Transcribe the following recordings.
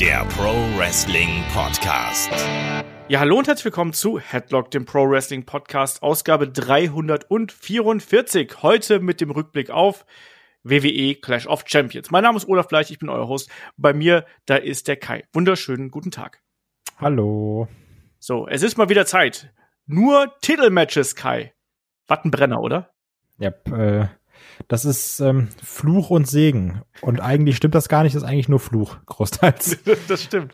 der Pro Wrestling Podcast. Ja, hallo und herzlich willkommen zu Headlock, dem Pro Wrestling Podcast, Ausgabe 344. Heute mit dem Rückblick auf WWE Clash of Champions. Mein Name ist Olaf Bleich, ich bin euer Host. Bei mir, da ist der Kai. Wunderschönen guten Tag. Hallo. So, es ist mal wieder Zeit. Nur Titelmatches, Kai. Wattenbrenner, oder? Ja, äh, das ist ähm, Fluch und Segen. Und eigentlich stimmt das gar nicht, das ist eigentlich nur Fluch, großteils. das stimmt.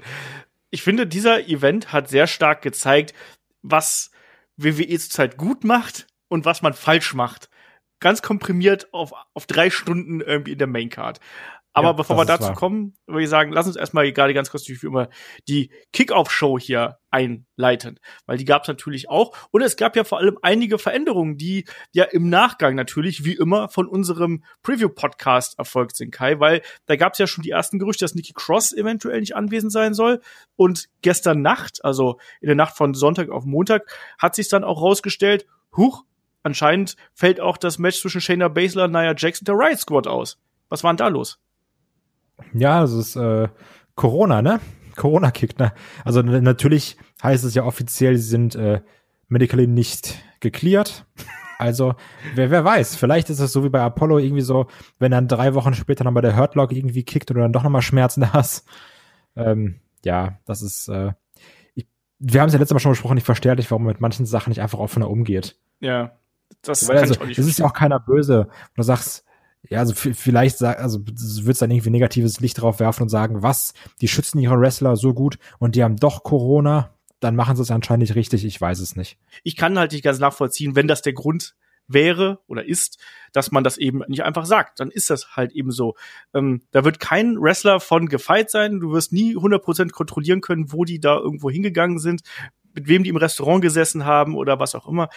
Ich finde, dieser Event hat sehr stark gezeigt, was WWE zurzeit gut macht und was man falsch macht. Ganz komprimiert auf, auf drei Stunden irgendwie in der Maincard. Aber ja, bevor wir dazu wahr. kommen, würde ich sagen, lass uns erstmal gerade ganz kurz wie immer die Kickoff-Show hier einleiten. Weil die gab es natürlich auch. Und es gab ja vor allem einige Veränderungen, die ja im Nachgang natürlich, wie immer, von unserem Preview-Podcast erfolgt sind, Kai. Weil da gab es ja schon die ersten Gerüchte, dass Nikki Cross eventuell nicht anwesend sein soll. Und gestern Nacht, also in der Nacht von Sonntag auf Montag, hat sich dann auch rausgestellt, huch, anscheinend fällt auch das Match zwischen Shayna Baszler und Nia Jackson der Riot Squad aus. Was war denn da los? Ja, es ist äh, Corona, ne? Corona kickt, ne? Also natürlich heißt es ja offiziell, sie sind äh, medically nicht geklärt. Also, wer, wer weiß, vielleicht ist es so wie bei Apollo irgendwie so, wenn dann drei Wochen später nochmal der Hurtlock irgendwie kickt oder dann doch nochmal Schmerzen hast. Ähm, ja, das ist, äh, ich, wir haben es ja letztes Mal schon besprochen, ich verstehe nicht, warum man mit manchen Sachen nicht einfach offener umgeht. Ja, das Weil also, ich auch nicht. Es ist ja auch keiner böse. Du sagst, ja, also vielleicht also wird's dann irgendwie negatives Licht drauf werfen und sagen, was, die schützen ihre Wrestler so gut und die haben doch Corona, dann machen sie es anscheinend nicht richtig, ich weiß es nicht. Ich kann halt nicht ganz nachvollziehen, wenn das der Grund wäre oder ist, dass man das eben nicht einfach sagt. Dann ist das halt eben so. Ähm, da wird kein Wrestler von gefeit sein. Du wirst nie 100% kontrollieren können, wo die da irgendwo hingegangen sind, mit wem die im Restaurant gesessen haben oder was auch immer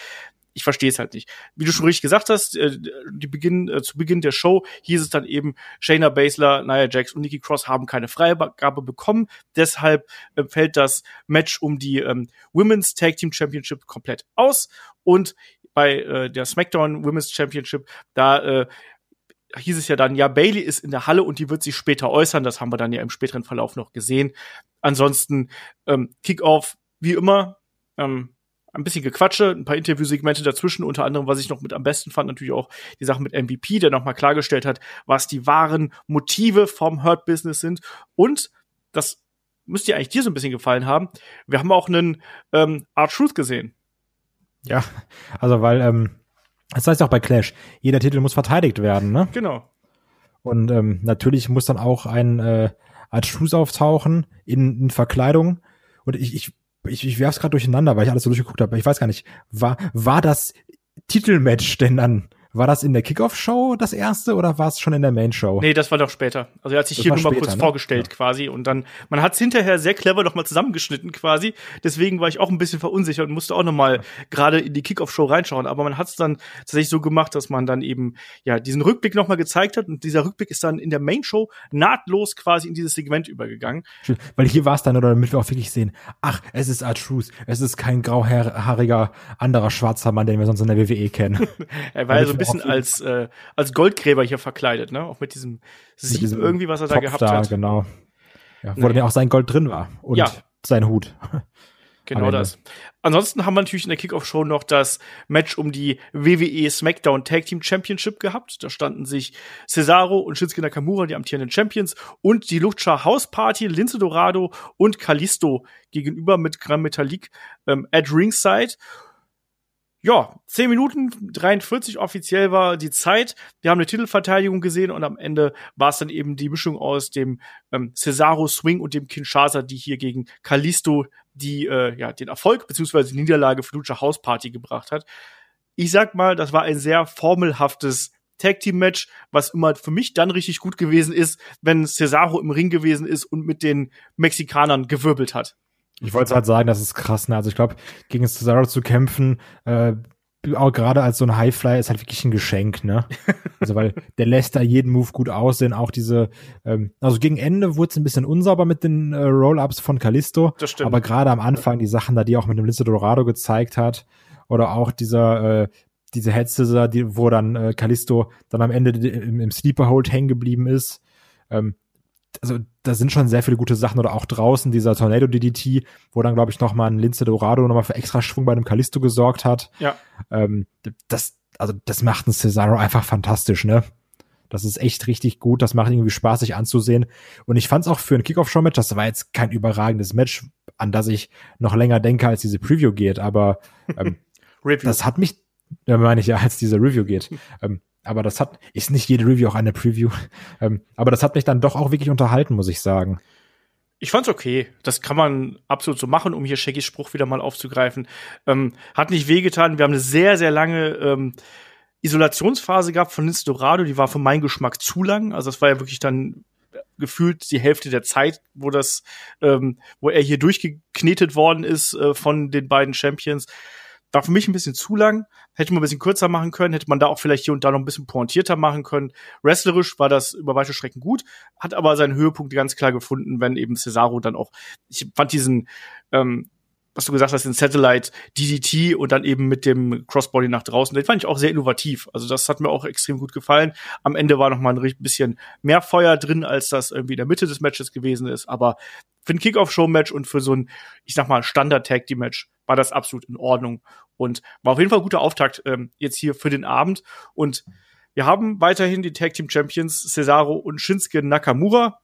ich verstehe es halt nicht. Wie du schon richtig gesagt hast, äh, die Beginn, äh, zu Beginn der Show hieß es dann eben, Shayna Baszler, Nia Jax und Nikki Cross haben keine Freigabe bekommen. Deshalb äh, fällt das Match um die ähm, Women's Tag Team Championship komplett aus. Und bei äh, der SmackDown Women's Championship, da äh, hieß es ja dann, ja, Bailey ist in der Halle und die wird sich später äußern. Das haben wir dann ja im späteren Verlauf noch gesehen. Ansonsten ähm, Kickoff, wie immer, ähm, ein bisschen Gequatsche, ein paar Interviewsegmente dazwischen, unter anderem, was ich noch mit am besten fand, natürlich auch die Sache mit MVP, der nochmal klargestellt hat, was die wahren Motive vom Hurt Business sind. Und das müsste ja eigentlich dir so ein bisschen gefallen haben. Wir haben auch einen ähm, Art Truth gesehen. Ja, also weil, ähm, das heißt auch bei Clash, jeder Titel muss verteidigt werden, ne? Genau. Und ähm, natürlich muss dann auch ein äh, Art Truth auftauchen in, in Verkleidung. Und ich, ich ich, ich werf's gerade durcheinander, weil ich alles so durchgeguckt habe. Ich weiß gar nicht, war, war das Titelmatch denn dann war das in der Kickoff-Show das erste oder war es schon in der Main-Show? Nee, das war doch später. Also er hat sich das hier nur mal später, kurz ne? vorgestellt ja. quasi und dann, man hat es hinterher sehr clever noch mal zusammengeschnitten quasi. Deswegen war ich auch ein bisschen verunsichert und musste auch noch mal ja. gerade in die Kickoff-Show reinschauen. Aber man hat es dann tatsächlich so gemacht, dass man dann eben ja diesen Rückblick noch mal gezeigt hat und dieser Rückblick ist dann in der Main-Show nahtlos quasi in dieses Segment übergegangen. Weil hier war es dann, oder damit wir auch wirklich sehen, ach, es ist Art Truth, es ist kein grauhaariger anderer schwarzer Mann, den wir sonst in der WWE kennen. er war so ein bisschen bisschen als, äh, als Goldgräber hier verkleidet, ne? Auch mit diesem Sieb mit irgendwie, was er da gehabt da, hat. genau. Ja, wo nee. dann ja auch sein Gold drin war. Und ja. sein Hut. Genau das. Ansonsten haben wir natürlich in der Kickoff-Show noch das Match um die WWE SmackDown Tag Team Championship gehabt. Da standen sich Cesaro und Shinsuke Nakamura, die amtierenden Champions, und die Lucha House Party, Lince Dorado und Kalisto gegenüber mit Grand Metalik ähm, at Ringside ja, 10 Minuten 43 offiziell war die Zeit. Wir haben eine Titelverteidigung gesehen und am Ende war es dann eben die Mischung aus dem ähm, Cesaro Swing und dem Kinshasa, die hier gegen Kalisto die äh, ja den Erfolg beziehungsweise die Niederlage für Lucha House Party gebracht hat. Ich sag mal, das war ein sehr formelhaftes Tag Team Match, was immer für mich dann richtig gut gewesen ist, wenn Cesaro im Ring gewesen ist und mit den Mexikanern gewirbelt hat. Ich wollte halt sagen, das ist krass. Ne? Also ich glaube, gegen Cesaro zu kämpfen, äh, auch gerade als so ein Highflyer ist halt wirklich ein Geschenk, ne? Also weil der lässt da jeden Move gut aussehen, auch diese, ähm, also gegen Ende wurde es ein bisschen unsauber mit den äh, Roll-Ups von Kalisto. Das stimmt. Aber gerade am Anfang die Sachen da, die auch mit dem Lince Dorado gezeigt hat, oder auch dieser, äh, diese Head Scissor, die, wo dann äh, Kalisto dann am Ende im, im Sleeper Hold hängen geblieben ist. Ähm, also da sind schon sehr viele gute Sachen oder auch draußen dieser Tornado DDT, wo dann glaube ich noch mal ein Lince Dorado noch mal für extra Schwung bei einem Kalisto gesorgt hat. Ja. Ähm, das also das macht ein Cesaro einfach fantastisch, ne? Das ist echt richtig gut. Das macht irgendwie Spaß, sich anzusehen. Und ich fand es auch für ein Kickoff-Show-Match, das war jetzt kein überragendes Match, an das ich noch länger denke, als diese Preview geht. Aber ähm, das hat mich, ja, meine ich ja, als diese Review geht. ähm, aber das hat, ist nicht jede Review auch eine Preview. Ähm, aber das hat mich dann doch auch wirklich unterhalten, muss ich sagen. Ich fand's okay. Das kann man absolut so machen, um hier Shaggys Spruch wieder mal aufzugreifen. Ähm, hat nicht wehgetan. Wir haben eine sehr, sehr lange ähm, Isolationsphase gehabt von Lince Dorado. Die war für meinen Geschmack zu lang. Also das war ja wirklich dann gefühlt die Hälfte der Zeit, wo das, ähm, wo er hier durchgeknetet worden ist äh, von den beiden Champions. War für mich ein bisschen zu lang. Hätte man ein bisschen kürzer machen können, hätte man da auch vielleicht hier und da noch ein bisschen pointierter machen können. Wrestlerisch war das über weite Strecken gut, hat aber seinen Höhepunkt ganz klar gefunden, wenn eben Cesaro dann auch, ich fand diesen, ähm, was du gesagt hast, den Satellite DDT und dann eben mit dem Crossbody nach draußen. Den fand ich auch sehr innovativ. Also das hat mir auch extrem gut gefallen. Am Ende war noch mal ein bisschen mehr Feuer drin, als das irgendwie in der Mitte des Matches gewesen ist. Aber für ein Kickoff-Show-Match und für so ein, ich sag mal, Standard-Tag-Team-Match war das absolut in Ordnung und war auf jeden Fall ein guter Auftakt ähm, jetzt hier für den Abend. Und wir haben weiterhin die Tag Team Champions Cesaro und Shinsuke Nakamura.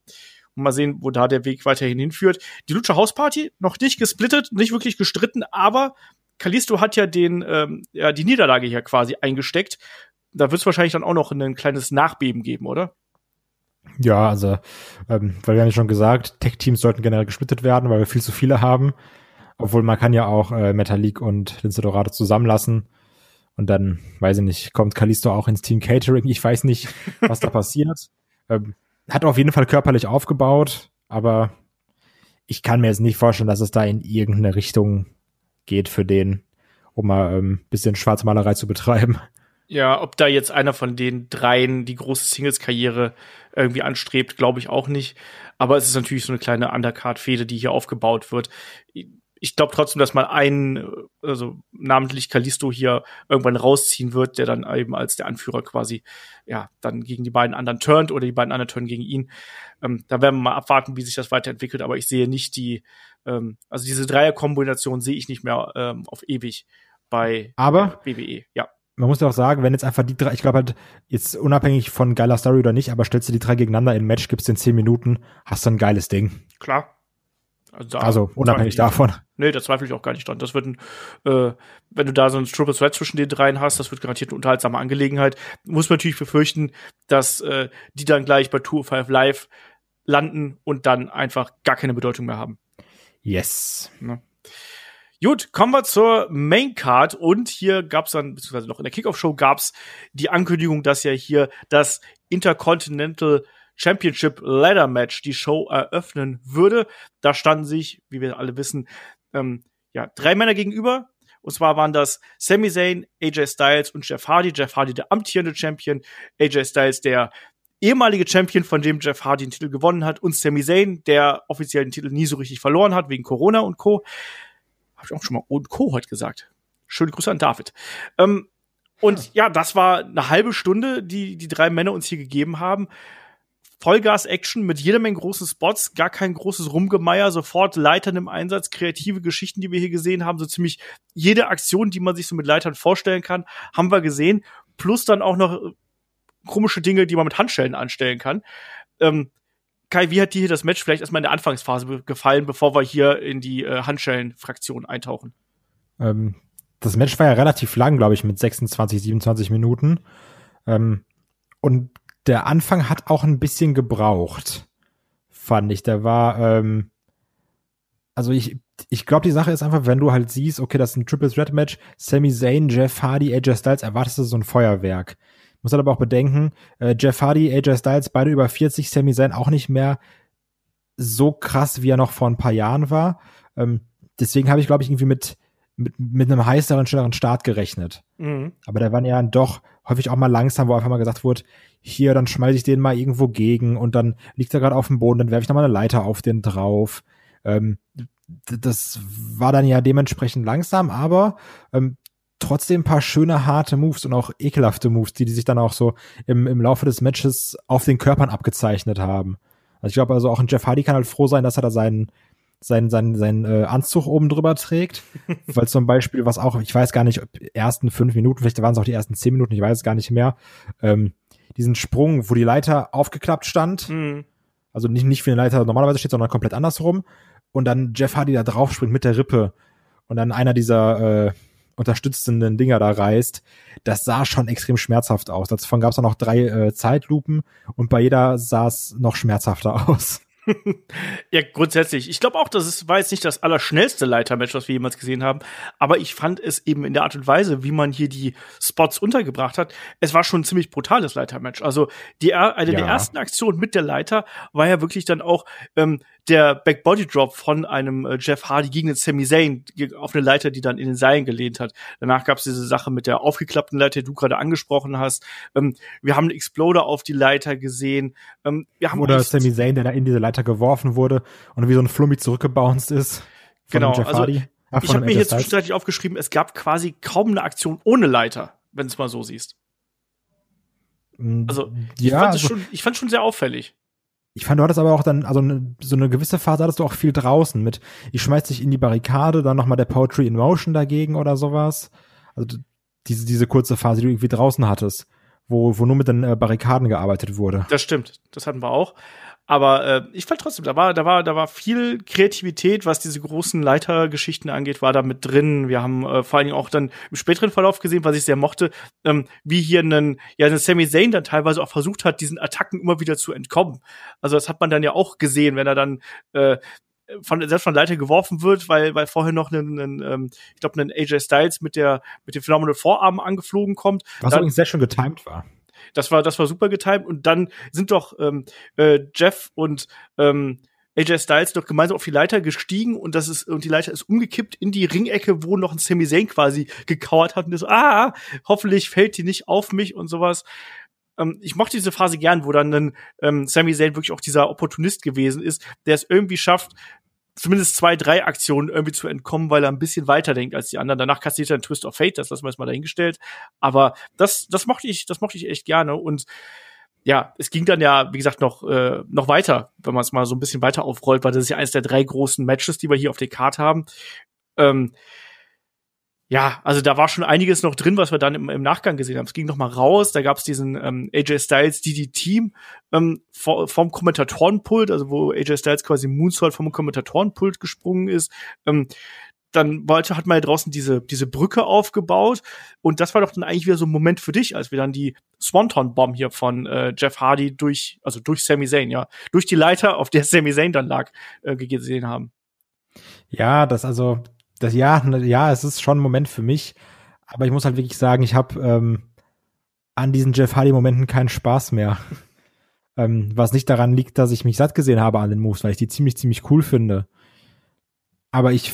Mal sehen, wo da der Weg weiterhin hinführt. Die Lucha House Party noch nicht gesplittet, nicht wirklich gestritten, aber Kalisto hat ja den, ähm, ja, die Niederlage hier quasi eingesteckt. Da wird es wahrscheinlich dann auch noch ein kleines Nachbeben geben, oder? Ja, also, ähm, weil wir haben ja schon gesagt, Tech-Teams sollten generell gesplittet werden, weil wir viel zu viele haben. Obwohl man kann ja auch äh, Metalik und Lince Dorado zusammenlassen. Und dann, weiß ich nicht, kommt Kalisto auch ins Team Catering. Ich weiß nicht, was da passiert. Ähm, hat auf jeden Fall körperlich aufgebaut, aber ich kann mir jetzt nicht vorstellen, dass es da in irgendeine Richtung geht für den, um mal ähm, bisschen Schwarzmalerei zu betreiben. Ja, ob da jetzt einer von den dreien die große Singles-Karriere irgendwie anstrebt, glaube ich auch nicht. Aber es ist natürlich so eine kleine Undercard-Fehde, die hier aufgebaut wird ich glaube trotzdem, dass man einen, also namentlich Kalisto hier irgendwann rausziehen wird, der dann eben als der Anführer quasi, ja, dann gegen die beiden anderen turnt oder die beiden anderen turnen gegen ihn. Ähm, da werden wir mal abwarten, wie sich das weiterentwickelt, aber ich sehe nicht die, ähm, also diese Dreierkombination sehe ich nicht mehr ähm, auf ewig bei aber WWE, ja. Man muss ja auch sagen, wenn jetzt einfach die drei, ich glaube halt, jetzt unabhängig von geiler Story oder nicht, aber stellst du die drei gegeneinander in ein Match, gibst in zehn Minuten, hast du ein geiles Ding. Klar, also, also unabhängig davon. Nee, da zweifle ich auch gar nicht dran. Das wird ein, äh, wenn du da so ein Triple Threat zwischen den dreien hast, das wird garantiert eine unterhaltsame Angelegenheit. Muss man natürlich befürchten, dass äh, die dann gleich bei Tour 5 Live landen und dann einfach gar keine Bedeutung mehr haben. Yes. Ja. Gut, kommen wir zur Main Card und hier gab's dann, beziehungsweise noch in der Kickoff-Show gab's die Ankündigung, dass ja hier das Intercontinental Championship Ladder Match die Show eröffnen würde. Da standen sich, wie wir alle wissen, ähm, ja, drei Männer gegenüber. Und zwar waren das Sami Zayn, AJ Styles und Jeff Hardy. Jeff Hardy der amtierende Champion, AJ Styles der ehemalige Champion, von dem Jeff Hardy den Titel gewonnen hat, und Sami Zayn, der offiziell den Titel nie so richtig verloren hat, wegen Corona und Co. Habe ich auch schon mal und Co. heute gesagt. Schöne Grüße an David. Ähm, und ja, das war eine halbe Stunde, die die drei Männer uns hier gegeben haben. Vollgas-Action mit jeder Menge großen Spots, gar kein großes Rumgemeier, sofort Leitern im Einsatz, kreative Geschichten, die wir hier gesehen haben, so ziemlich jede Aktion, die man sich so mit Leitern vorstellen kann, haben wir gesehen, plus dann auch noch äh, komische Dinge, die man mit Handschellen anstellen kann. Ähm, Kai, wie hat dir hier das Match vielleicht erstmal in der Anfangsphase gefallen, bevor wir hier in die äh, Handschellen-Fraktion eintauchen? Ähm, das Match war ja relativ lang, glaube ich, mit 26, 27 Minuten. Ähm, und der Anfang hat auch ein bisschen gebraucht, fand ich. Der war, ähm, also ich, ich glaube, die Sache ist einfach, wenn du halt siehst, okay, das ist ein Triple Threat Match, Sami Zayn, Jeff Hardy, AJ Styles, erwartest du so ein Feuerwerk. Muss halt aber auch bedenken, äh, Jeff Hardy, AJ Styles, beide über 40, Sami Zayn auch nicht mehr so krass, wie er noch vor ein paar Jahren war. Ähm, deswegen habe ich, glaube ich, irgendwie mit, mit, mit einem heißeren, schnelleren Start gerechnet. Mhm. Aber da waren ja dann doch häufig auch mal langsam, wo einfach mal gesagt wurde, hier, dann schmeiße ich den mal irgendwo gegen und dann liegt er gerade auf dem Boden, dann werfe ich nochmal eine Leiter auf den drauf. Ähm, das war dann ja dementsprechend langsam, aber ähm, trotzdem ein paar schöne, harte Moves und auch ekelhafte Moves, die, die sich dann auch so im, im Laufe des Matches auf den Körpern abgezeichnet haben. Also ich glaube, also auch ein Jeff Hardy kann halt froh sein, dass er da seinen seinen, seinen, seinen äh, Anzug oben drüber trägt. Weil zum Beispiel, was auch, ich weiß gar nicht, ob ersten fünf Minuten, vielleicht waren es auch die ersten zehn Minuten, ich weiß es gar nicht mehr, ähm, diesen Sprung, wo die Leiter aufgeklappt stand. Mhm. Also nicht, nicht wie eine Leiter normalerweise steht, sondern komplett andersrum. Und dann Jeff Hardy da drauf springt mit der Rippe. Und dann einer dieser äh, unterstützenden Dinger da reißt. Das sah schon extrem schmerzhaft aus. Davon gab es noch drei äh, Zeitlupen und bei jeder sah es noch schmerzhafter aus. ja, grundsätzlich. Ich glaube auch, dass es war jetzt nicht das allerschnellste Leitermatch, was wir jemals gesehen haben. Aber ich fand es eben in der Art und Weise, wie man hier die Spots untergebracht hat, es war schon ein ziemlich brutales Leitermatch. Also die, eine ja. der ersten Aktionen mit der Leiter war ja wirklich dann auch ähm, der Backbody Drop von einem äh, Jeff Hardy gegen den Sami Zayn auf eine Leiter, die dann in den Seilen gelehnt hat. Danach gab es diese Sache mit der aufgeklappten Leiter, die du gerade angesprochen hast. Ähm, wir haben einen Exploder auf die Leiter gesehen. Ähm, wir haben Oder Sami Zayn, der da in diese Leiter geworfen wurde und wie so ein Flummi zurückgebounced ist. Genau, Jeff also Hardy. Ach, ich habe mir hier zwischenzeitlich aufgeschrieben, es gab quasi kaum eine Aktion ohne Leiter, wenn es mal so siehst. Mm, also, ich, ja, fand also, schon, ich fand schon sehr auffällig ich fand, du hattest aber auch dann, also ne, so eine gewisse Phase hattest du auch viel draußen mit, ich schmeiß dich in die Barrikade, dann nochmal der Poetry in Motion dagegen oder sowas. Also diese, diese kurze Phase, die du irgendwie draußen hattest, wo, wo nur mit den äh, Barrikaden gearbeitet wurde. Das stimmt, das hatten wir auch. Aber äh, ich fand trotzdem, da war, da war, da war viel Kreativität, was diese großen Leitergeschichten angeht, war da mit drin. Wir haben äh, vor allen Dingen auch dann im späteren Verlauf gesehen, was ich sehr mochte, ähm, wie hier einen, ja, einen Sami Zayn dann teilweise auch versucht hat, diesen Attacken immer wieder zu entkommen. Also das hat man dann ja auch gesehen, wenn er dann äh, von selbst von Leiter geworfen wird, weil weil vorher noch ein, ein ähm, ich glaube ein AJ Styles mit der mit dem Phenomenal Vorarm angeflogen kommt. Was übrigens sehr schön getimed war. Das war, das war super getimt. Und dann sind doch ähm, äh, Jeff und ähm, AJ Styles doch gemeinsam auf die Leiter gestiegen und das ist und die Leiter ist umgekippt in die Ringecke, wo noch ein Sami Zayn quasi gekauert hat und ist ah, hoffentlich fällt die nicht auf mich und sowas. Ähm, ich mochte diese Phase gern, wo dann ein ähm, Sami Zayn wirklich auch dieser Opportunist gewesen ist, der es irgendwie schafft, zumindest zwei, drei Aktionen irgendwie zu entkommen, weil er ein bisschen weiter denkt als die anderen. Danach kassiert er einen Twist of Fate, das lassen wir jetzt mal dahingestellt. Aber das, das mochte ich, das mochte ich echt gerne und ja, es ging dann ja, wie gesagt, noch, äh, noch weiter, wenn man es mal so ein bisschen weiter aufrollt, weil das ist ja eines der drei großen Matches, die wir hier auf der Karte haben. Ähm, ja, also da war schon einiges noch drin, was wir dann im, im Nachgang gesehen haben. Es ging noch mal raus, da gab es diesen ähm, AJ Styles DD-Team ähm, vom Kommentatorenpult, also wo AJ Styles quasi Moonsault vom Kommentatorenpult gesprungen ist. Ähm, dann wollte, hat man ja draußen diese, diese Brücke aufgebaut. Und das war doch dann eigentlich wieder so ein Moment für dich, als wir dann die Swanton-Bomb hier von äh, Jeff Hardy durch, also durch Sami Zayn, ja, durch die Leiter, auf der Sami Zayn dann lag, äh, gesehen haben. Ja, das also, das ja, ja, es ist schon ein Moment für mich, aber ich muss halt wirklich sagen, ich habe ähm, an diesen Jeff Hardy-Momenten keinen Spaß mehr. ähm, was nicht daran liegt, dass ich mich satt gesehen habe an den Moves, weil ich die ziemlich, ziemlich cool finde. Aber ich,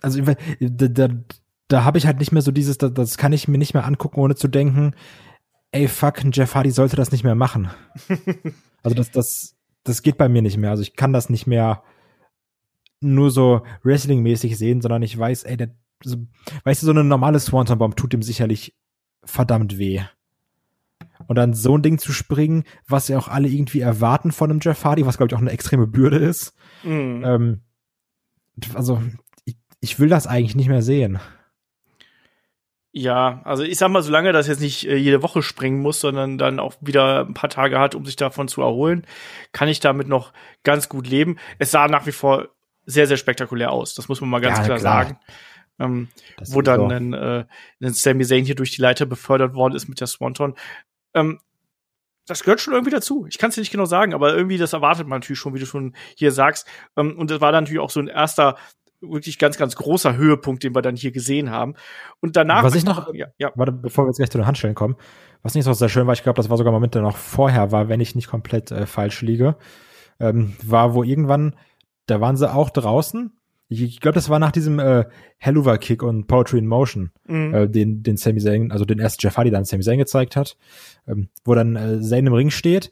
also da, da, da habe ich halt nicht mehr so dieses, das, das kann ich mir nicht mehr angucken, ohne zu denken, ey, fuck, Jeff Hardy sollte das nicht mehr machen. also das, das, das geht bei mir nicht mehr. Also ich kann das nicht mehr nur so Wrestling-mäßig sehen, sondern ich weiß, ey, der, so, weißt du, so eine normale Swanton Bomb tut ihm sicherlich verdammt weh. Und dann so ein Ding zu springen, was ja auch alle irgendwie erwarten von einem Jeff Hardy, was glaube ich auch eine extreme Bürde ist. Mhm. Ähm, also ich, ich will das eigentlich nicht mehr sehen. Ja, also ich sag mal, solange das jetzt nicht äh, jede Woche springen muss, sondern dann auch wieder ein paar Tage hat, um sich davon zu erholen, kann ich damit noch ganz gut leben. Es sah nach wie vor sehr, sehr spektakulär aus. Das muss man mal ganz ja, klar, klar, sagen. Ähm, wo dann ein, äh, ein Sami Zayn hier durch die Leiter befördert worden ist mit der Swanton. Ähm, das gehört schon irgendwie dazu. Ich kann es dir nicht genau sagen, aber irgendwie das erwartet man natürlich schon, wie du schon hier sagst. Ähm, und das war dann natürlich auch so ein erster wirklich ganz, ganz großer Höhepunkt, den wir dann hier gesehen haben. Und danach. Was ich noch, ja, ja. warte, bevor wir jetzt gleich zu den Handstellen kommen, was nicht so sehr schön war, ich glaube, das war sogar Moment, der noch vorher war, wenn ich nicht komplett äh, falsch liege, ähm, war, wo irgendwann da waren sie auch draußen. Ich, ich glaube, das war nach diesem äh, Helluva Kick und Poetry in Motion, mhm. äh, den den Sami Zayn, also den ersten Jeff Hardy dann Sami Zayn gezeigt hat, ähm, wo dann äh, Zayn im Ring steht,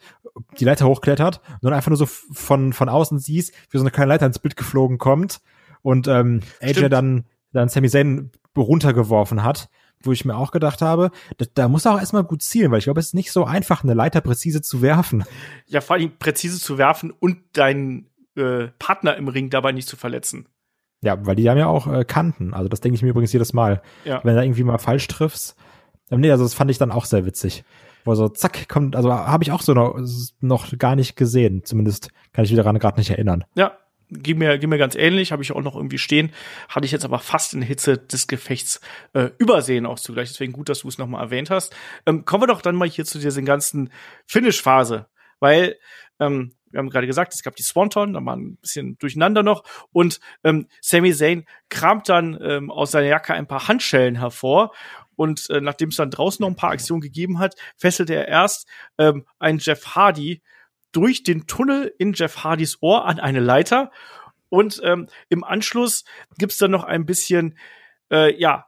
die Leiter hochklettert und dann einfach nur so von von außen siehst, wie so eine kleine Leiter ins Bild geflogen kommt und ähm, AJ Stimmt. dann dann Sami Zayn runtergeworfen hat, wo ich mir auch gedacht habe, da, da muss er auch erstmal gut zielen, weil ich glaube, es ist nicht so einfach, eine Leiter präzise zu werfen. Ja, vor allem präzise zu werfen und deinen äh, Partner im Ring dabei nicht zu verletzen. Ja, weil die haben ja auch äh, Kanten. Also das denke ich mir übrigens jedes Mal. Ja. Wenn du da irgendwie mal falsch triffst. Ähm, nee, also das fand ich dann auch sehr witzig. Wo so zack kommt, also habe ich auch so noch, noch gar nicht gesehen. Zumindest kann ich wieder daran gerade nicht erinnern. Ja, ging mir, ging mir ganz ähnlich, habe ich auch noch irgendwie stehen, hatte ich jetzt aber fast in Hitze des Gefechts äh, übersehen auch zugleich. Deswegen gut, dass du es nochmal erwähnt hast. Ähm, kommen wir doch dann mal hier zu dieser ganzen Finish-Phase, weil ähm, wir haben gerade gesagt, es gab die Swanton, da war ein bisschen durcheinander noch und ähm, Sami Zayn kramt dann ähm, aus seiner Jacke ein paar Handschellen hervor und äh, nachdem es dann draußen noch ein paar Aktionen gegeben hat, fesselte er erst ähm, einen Jeff Hardy durch den Tunnel in Jeff Hardys Ohr an eine Leiter. Und ähm, im Anschluss gibt's dann noch ein bisschen, äh, ja,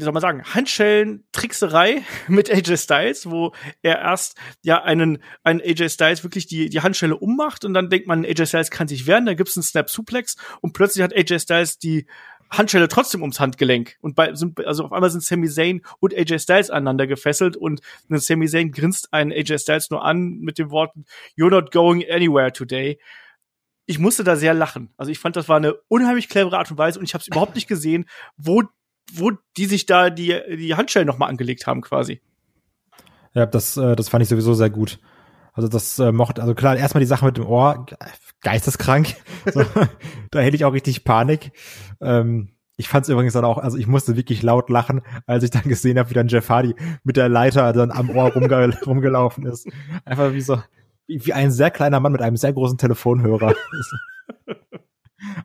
wie soll man sagen, Handschellen, Trickserei mit AJ Styles, wo er erst ja einen, einen AJ Styles wirklich die, die Handschelle ummacht und dann denkt man, AJ Styles kann sich wehren, da gibt's einen Snap Suplex und plötzlich hat AJ Styles die Handschelle trotzdem ums Handgelenk. Und bei, sind, also auf einmal sind Sami Zayn und AJ Styles aneinander gefesselt und Sami Zayn grinst einen AJ Styles nur an mit den Worten, You're not going anywhere today. Ich musste da sehr lachen. Also ich fand, das war eine unheimlich clevere Art und Weise und ich habe es überhaupt nicht gesehen, wo, wo die sich da die, die Handschellen nochmal angelegt haben quasi. Ja, das, äh, das fand ich sowieso sehr gut. Also das äh, mochte, also klar, erstmal die Sache mit dem Ohr, geisteskrank. So, da hätte ich auch richtig Panik. Ähm, ich fand es übrigens dann auch, also ich musste wirklich laut lachen, als ich dann gesehen habe, wie dann Jeff Hardy mit der Leiter dann am Ohr rumge rumgelaufen ist. Einfach wie so, wie, wie ein sehr kleiner Mann mit einem sehr großen Telefonhörer.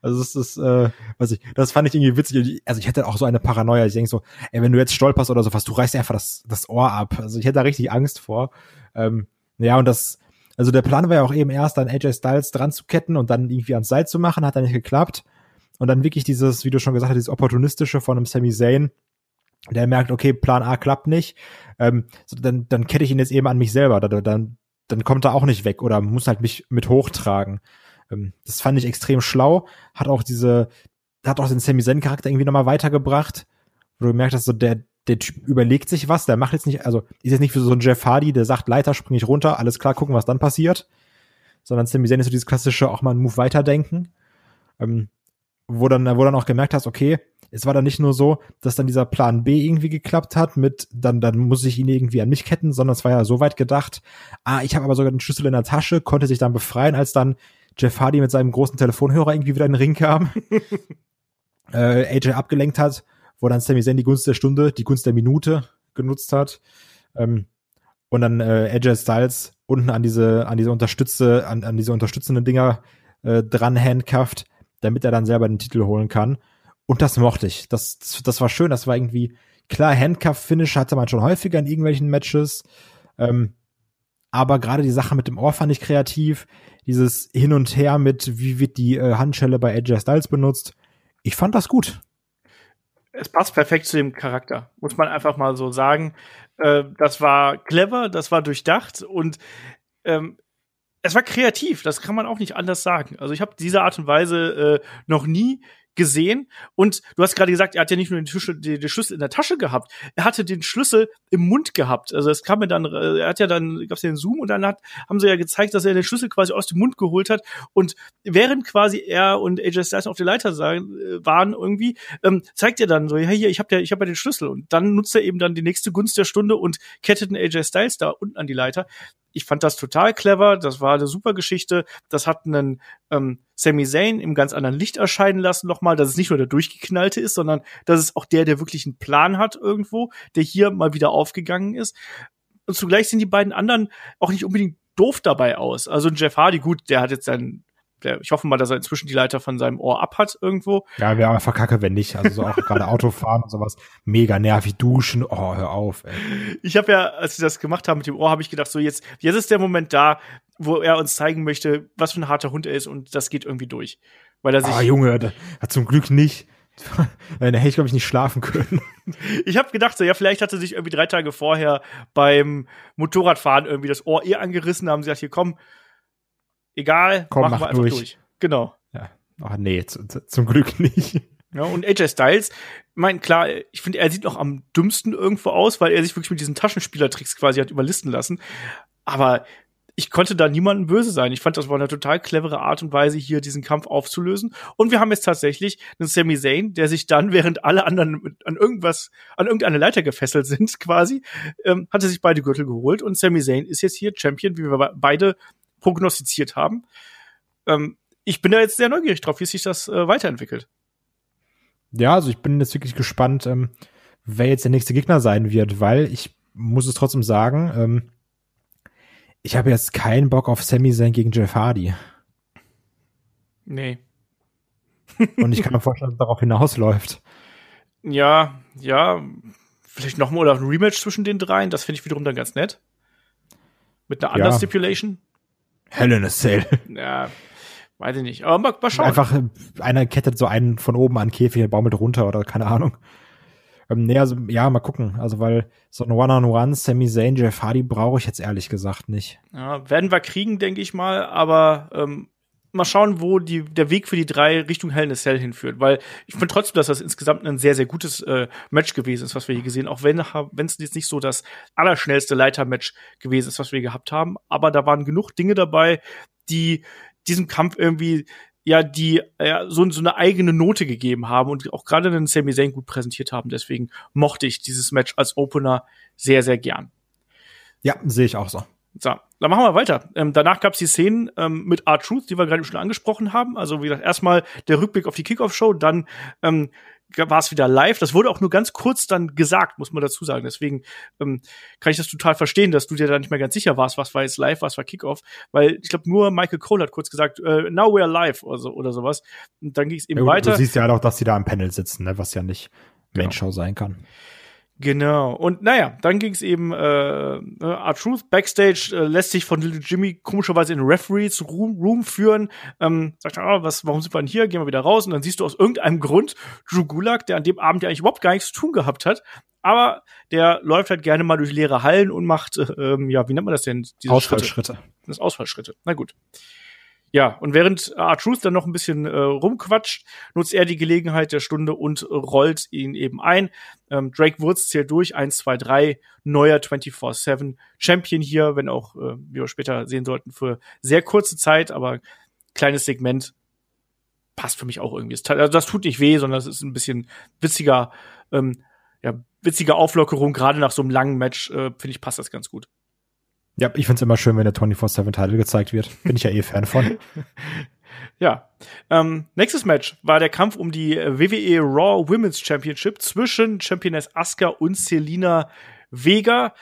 Also das ist, äh, was ich, das fand ich irgendwie witzig. Also ich hätte auch so eine Paranoia. Ich denke so, ey, wenn du jetzt stolperst oder sowas, du reißt einfach das, das Ohr ab. Also ich hätte da richtig Angst vor. Ähm, ja, und das, also der Plan war ja auch eben erst, dann AJ Styles dran zu ketten und dann irgendwie ans Seil zu machen, hat dann nicht geklappt. Und dann wirklich dieses, wie du schon gesagt hast, dieses opportunistische von einem Sami Zayn, der merkt, okay, Plan A klappt nicht, ähm, so, dann, dann kette ich ihn jetzt eben an mich selber. Dann, dann kommt er auch nicht weg oder muss halt mich mit hochtragen. Ähm, das fand ich extrem schlau. Hat auch diese, hat auch den Sami Zayn Charakter irgendwie nochmal weitergebracht, wo du gemerkt hast, so der, der Typ überlegt sich was, der macht jetzt nicht, also ist jetzt nicht so ein Jeff Hardy, der sagt, Leiter, spring ich runter, alles klar, gucken, was dann passiert. Sondern Sami Zayn ist so dieses klassische, auch mal einen Move weiterdenken. Ähm, wo dann, wo dann auch gemerkt hast, okay, es war dann nicht nur so, dass dann dieser Plan B irgendwie geklappt hat mit, dann, dann muss ich ihn irgendwie an mich ketten, sondern es war ja so weit gedacht, ah, ich habe aber sogar den Schlüssel in der Tasche, konnte sich dann befreien, als dann Jeff Hardy mit seinem großen Telefonhörer irgendwie wieder in den Ring kam, äh, AJ abgelenkt hat wo dann Sami Zayn die Gunst der Stunde, die Gunst der Minute genutzt hat. Ähm, und dann äh, AJ Styles unten an diese, an diese Unterstütze, an, an diese unterstützenden Dinger äh, dran handcuffed, damit er dann selber den Titel holen kann. Und das mochte ich. Das, das war schön. Das war irgendwie, klar, Handcuff-Finish hatte man schon häufiger in irgendwelchen Matches. Ähm, aber gerade die Sache mit dem Ohr fand ich kreativ. Dieses Hin und Her mit, wie wird die äh, Handschelle bei AJ Styles benutzt. Ich fand das gut es passt perfekt zu dem Charakter, muss man einfach mal so sagen. Äh, das war clever, das war durchdacht und ähm, es war kreativ, das kann man auch nicht anders sagen. Also ich habe diese Art und Weise äh, noch nie gesehen. Und du hast gerade gesagt, er hat ja nicht nur den Schlüssel, den, den Schlüssel in der Tasche gehabt, er hatte den Schlüssel im Mund gehabt. Also es kam mir dann, äh, er hat ja dann, gab's ja den Zoom und dann hat, haben sie ja gezeigt, dass er den Schlüssel quasi aus dem Mund geholt hat. Und während quasi er und AJ Styles auf der Leiter sagen, äh, waren irgendwie, ähm, zeigt er dann so, hey, hier, ich habe ja, ich habe ja den Schlüssel. Und dann nutzt er eben dann die nächste Gunst der Stunde und kettet den AJ Styles da unten an die Leiter. Ich fand das total clever. Das war eine super Geschichte. Das hat einen ähm, Sami Zayn im ganz anderen Licht erscheinen lassen nochmal, dass es nicht nur der durchgeknallte ist, sondern dass es auch der, der wirklich einen Plan hat irgendwo, der hier mal wieder aufgegangen ist. Und zugleich sind die beiden anderen auch nicht unbedingt doof dabei aus. Also Jeff Hardy, gut, der hat jetzt seinen der, ich hoffe mal, dass er inzwischen die Leiter von seinem Ohr abhat irgendwo. Ja, wäre einfach kacke, wenn nicht. Also so auch gerade Autofahren und sowas. Mega nervig, duschen. Oh, hör auf, ey. Ich habe ja, als sie das gemacht haben mit dem Ohr, habe ich gedacht, so jetzt, jetzt ist der Moment da, wo er uns zeigen möchte, was für ein harter Hund er ist und das geht irgendwie durch. Weil er sich. Ah, Junge, da, zum Glück nicht. da hätte ich, glaube ich, nicht schlafen können. Ich habe gedacht, so, ja, vielleicht hat er sich irgendwie drei Tage vorher beim Motorradfahren irgendwie das Ohr eh angerissen, haben sie gesagt, hier komm, egal, Komm, machen mach wir einfach durch. durch. Genau. Ja. Ach nee, zu, zu, zum Glück nicht. Ja, und AJ Styles, mein klar, ich finde, er sieht noch am dümmsten irgendwo aus, weil er sich wirklich mit diesen Taschenspielertricks quasi hat überlisten lassen. Aber ich konnte da niemandem böse sein. Ich fand, das war eine total clevere Art und Weise, hier diesen Kampf aufzulösen. Und wir haben jetzt tatsächlich einen Sami Zayn, der sich dann, während alle anderen an irgendwas, an irgendeine Leiter gefesselt sind, quasi, ähm, hat er sich beide Gürtel geholt. Und Sami Zayn ist jetzt hier Champion, wie wir beide prognostiziert haben. Ähm, ich bin da jetzt sehr neugierig drauf, wie sich das äh, weiterentwickelt. Ja, also ich bin jetzt wirklich gespannt, ähm, wer jetzt der nächste Gegner sein wird, weil ich muss es trotzdem sagen, ähm, ich habe jetzt keinen Bock auf Sami Zayn gegen Jeff Hardy. Nee. Und ich kann mir vorstellen, dass es darauf hinausläuft. Ja, ja. Vielleicht nochmal oder ein Rematch zwischen den dreien. Das finde ich wiederum dann ganz nett. Mit einer anderen ja. Stipulation. Hell in a Cell. Ja, weiß ich nicht. Aber mal, mal schauen. Einfach, einer kettet so einen von oben an Käfig und baumelt runter oder keine Ahnung. Ähm, nee, also ja, mal gucken. Also weil so ein One-on-One, Sami Zayn, Jeff Hardy brauche ich jetzt ehrlich gesagt nicht. Ja, werden wir kriegen, denke ich mal, aber ähm, mal schauen, wo die, der Weg für die drei Richtung Hell in a Cell hinführt, weil ich finde trotzdem, dass das insgesamt ein sehr, sehr gutes äh, Match gewesen ist, was wir hier gesehen, auch wenn es jetzt nicht so das allerschnellste Leiter-Match gewesen ist, was wir gehabt haben, aber da waren genug Dinge dabei, die diesem Kampf irgendwie ja die ja, so, so eine eigene Note gegeben haben und auch gerade den Sami Zayn gut präsentiert haben. Deswegen mochte ich dieses Match als Opener sehr, sehr gern. Ja, sehe ich auch so. So, dann machen wir weiter. Ähm, danach gab es die Szenen ähm, mit R-Truth, die wir gerade schon angesprochen haben. Also wie gesagt, erstmal der Rückblick auf die Kickoff-Show, dann ähm, war es wieder live. Das wurde auch nur ganz kurz dann gesagt, muss man dazu sagen. Deswegen ähm, kann ich das total verstehen, dass du dir da nicht mehr ganz sicher warst, was war jetzt live, was war Kickoff. Weil ich glaube, nur Michael Cole hat kurz gesagt, äh, now we're live oder, so, oder sowas. Und dann ging es eben ja, weiter. Du siehst ja auch, dass die da am Panel sitzen, ne? was ja nicht Main-Show genau. sein kann. Genau. Und naja, dann ging es eben, äh, R-Truth backstage äh, lässt sich von Little Jimmy komischerweise in Referees Room, Room führen. Ähm, sagt, ah, was, warum sind wir denn hier? Gehen wir wieder raus. Und dann siehst du aus irgendeinem Grund Drew Gulak, der an dem Abend ja eigentlich überhaupt gar nichts zu tun gehabt hat. Aber der läuft halt gerne mal durch leere Hallen und macht, äh, ähm, ja, wie nennt man das denn? Diese Ausfallschritte. Schritte. Das Ausfallschritte. Na gut. Ja, und während R-Truth dann noch ein bisschen äh, rumquatscht, nutzt er die Gelegenheit der Stunde und rollt ihn eben ein. Ähm, Drake Wurz zählt durch, 1, 2, 3, neuer 24-7 Champion hier, wenn auch, äh, wie wir später sehen sollten, für sehr kurze Zeit, aber kleines Segment passt für mich auch irgendwie. Also das tut nicht weh, sondern es ist ein bisschen witziger, ähm, ja, witzige Auflockerung, gerade nach so einem langen Match, äh, finde ich, passt das ganz gut. Ja, ich find's immer schön, wenn der 24-7-Title gezeigt wird. Bin ich ja eh Fan von. ja. Ähm, nächstes Match war der Kampf um die WWE Raw Women's Championship zwischen Championess Asuka und Selina Vega.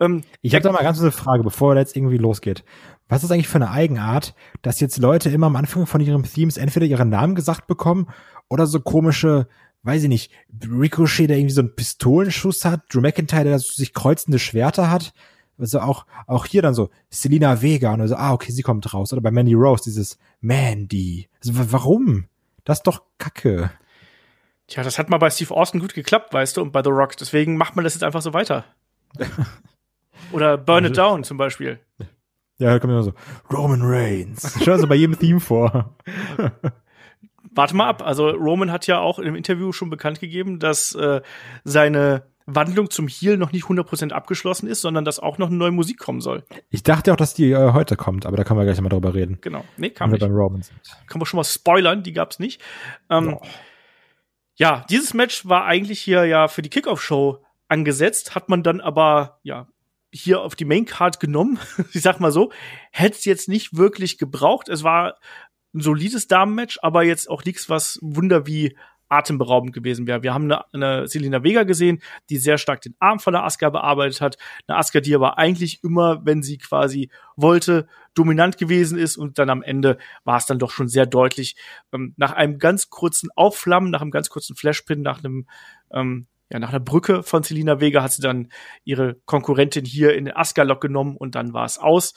Ähm, ich habe da mal ganz eine Frage, bevor er jetzt irgendwie losgeht. Was ist eigentlich für eine Eigenart, dass jetzt Leute immer am Anfang von ihren Themes entweder ihren Namen gesagt bekommen oder so komische, weiß ich nicht, Ricochet, der irgendwie so einen Pistolenschuss hat, Drew McIntyre, der sich kreuzende Schwerter hat also auch, auch hier dann so, Selina Vega und so, ah, okay, sie kommt raus. Oder bei Mandy Rose dieses Mandy. Also, warum? Das ist doch Kacke. Tja, das hat mal bei Steve Austin gut geklappt, weißt du, und bei The Rock. Deswegen macht man das jetzt einfach so weiter. Oder Burn It Down zum Beispiel. Ja, da kommt immer so, Roman Reigns. Schau so bei jedem Theme vor. Warte mal ab. Also Roman hat ja auch im Interview schon bekannt gegeben, dass äh, seine Wandlung zum Heel noch nicht 100% abgeschlossen ist, sondern dass auch noch eine neue Musik kommen soll. Ich dachte auch, dass die äh, heute kommt, aber da können wir gleich mal drüber reden. Genau. Nee, kam nicht. Beim Roman sind. Kann man schon mal spoilern, die gab's nicht. Ähm, oh. Ja, dieses Match war eigentlich hier ja für die Kickoff-Show angesetzt, hat man dann aber, ja, hier auf die Maincard genommen. ich sag mal so, hätte es jetzt nicht wirklich gebraucht. Es war ein solides Damenmatch, aber jetzt auch nichts, was Wunder wie atemberaubend gewesen wäre. Wir haben eine, eine Selina Vega gesehen, die sehr stark den Arm von der Asuka bearbeitet hat. Eine Asuka, die aber eigentlich immer, wenn sie quasi wollte, dominant gewesen ist und dann am Ende war es dann doch schon sehr deutlich. Ähm, nach einem ganz kurzen Aufflammen, nach einem ganz kurzen Flashpin, nach einem ähm, ja, nach einer Brücke von Selina Vega hat sie dann ihre Konkurrentin hier in den Asuka-Lock genommen und dann war es aus.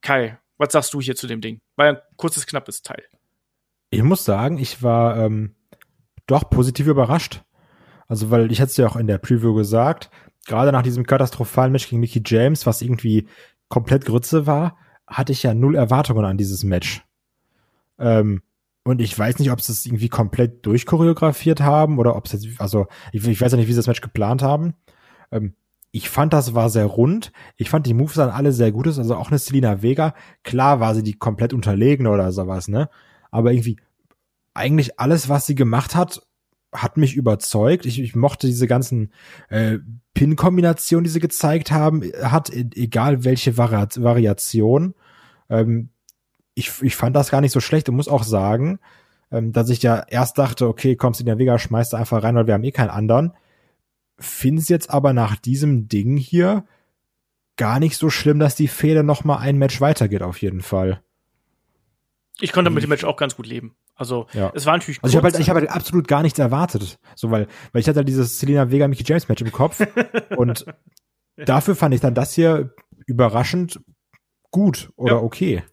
Kai, was sagst du hier zu dem Ding? War ein kurzes, knappes Teil. Ich muss sagen, ich war ähm, doch positiv überrascht. Also, weil ich hatte es ja auch in der Preview gesagt, gerade nach diesem katastrophalen Match gegen Mickey James, was irgendwie komplett Grütze war, hatte ich ja null Erwartungen an dieses Match. Ähm, Und ich weiß nicht, ob sie es irgendwie komplett durchchoreografiert haben oder ob jetzt, also ich, ich weiß ja nicht, wie sie das Match geplant haben. Ähm, ich fand, das war sehr rund. Ich fand, die Moves sahen alle sehr gut Also auch eine Selina Vega. Klar war sie die komplett unterlegen oder sowas, ne? Aber irgendwie, eigentlich alles, was sie gemacht hat, hat mich überzeugt. Ich, ich mochte diese ganzen äh, Pin-Kombinationen, die sie gezeigt haben, hat e, egal welche Vari Variation. Ähm, ich, ich fand das gar nicht so schlecht und muss auch sagen, ähm, dass ich ja erst dachte, okay, kommst in der Vega, schmeißt einfach rein, weil wir haben eh keinen anderen. Finde es jetzt aber nach diesem Ding hier gar nicht so schlimm, dass die Fehler noch mal ein Match weitergeht auf jeden Fall. Ich konnte mit dem Match auch ganz gut leben. Also ja. es war natürlich. Also ich habe halt, ich habe halt absolut gar nichts erwartet, so weil, weil ich hatte halt dieses Selena Vega Mickey James Match im Kopf und dafür fand ich dann das hier überraschend gut oder ja. okay.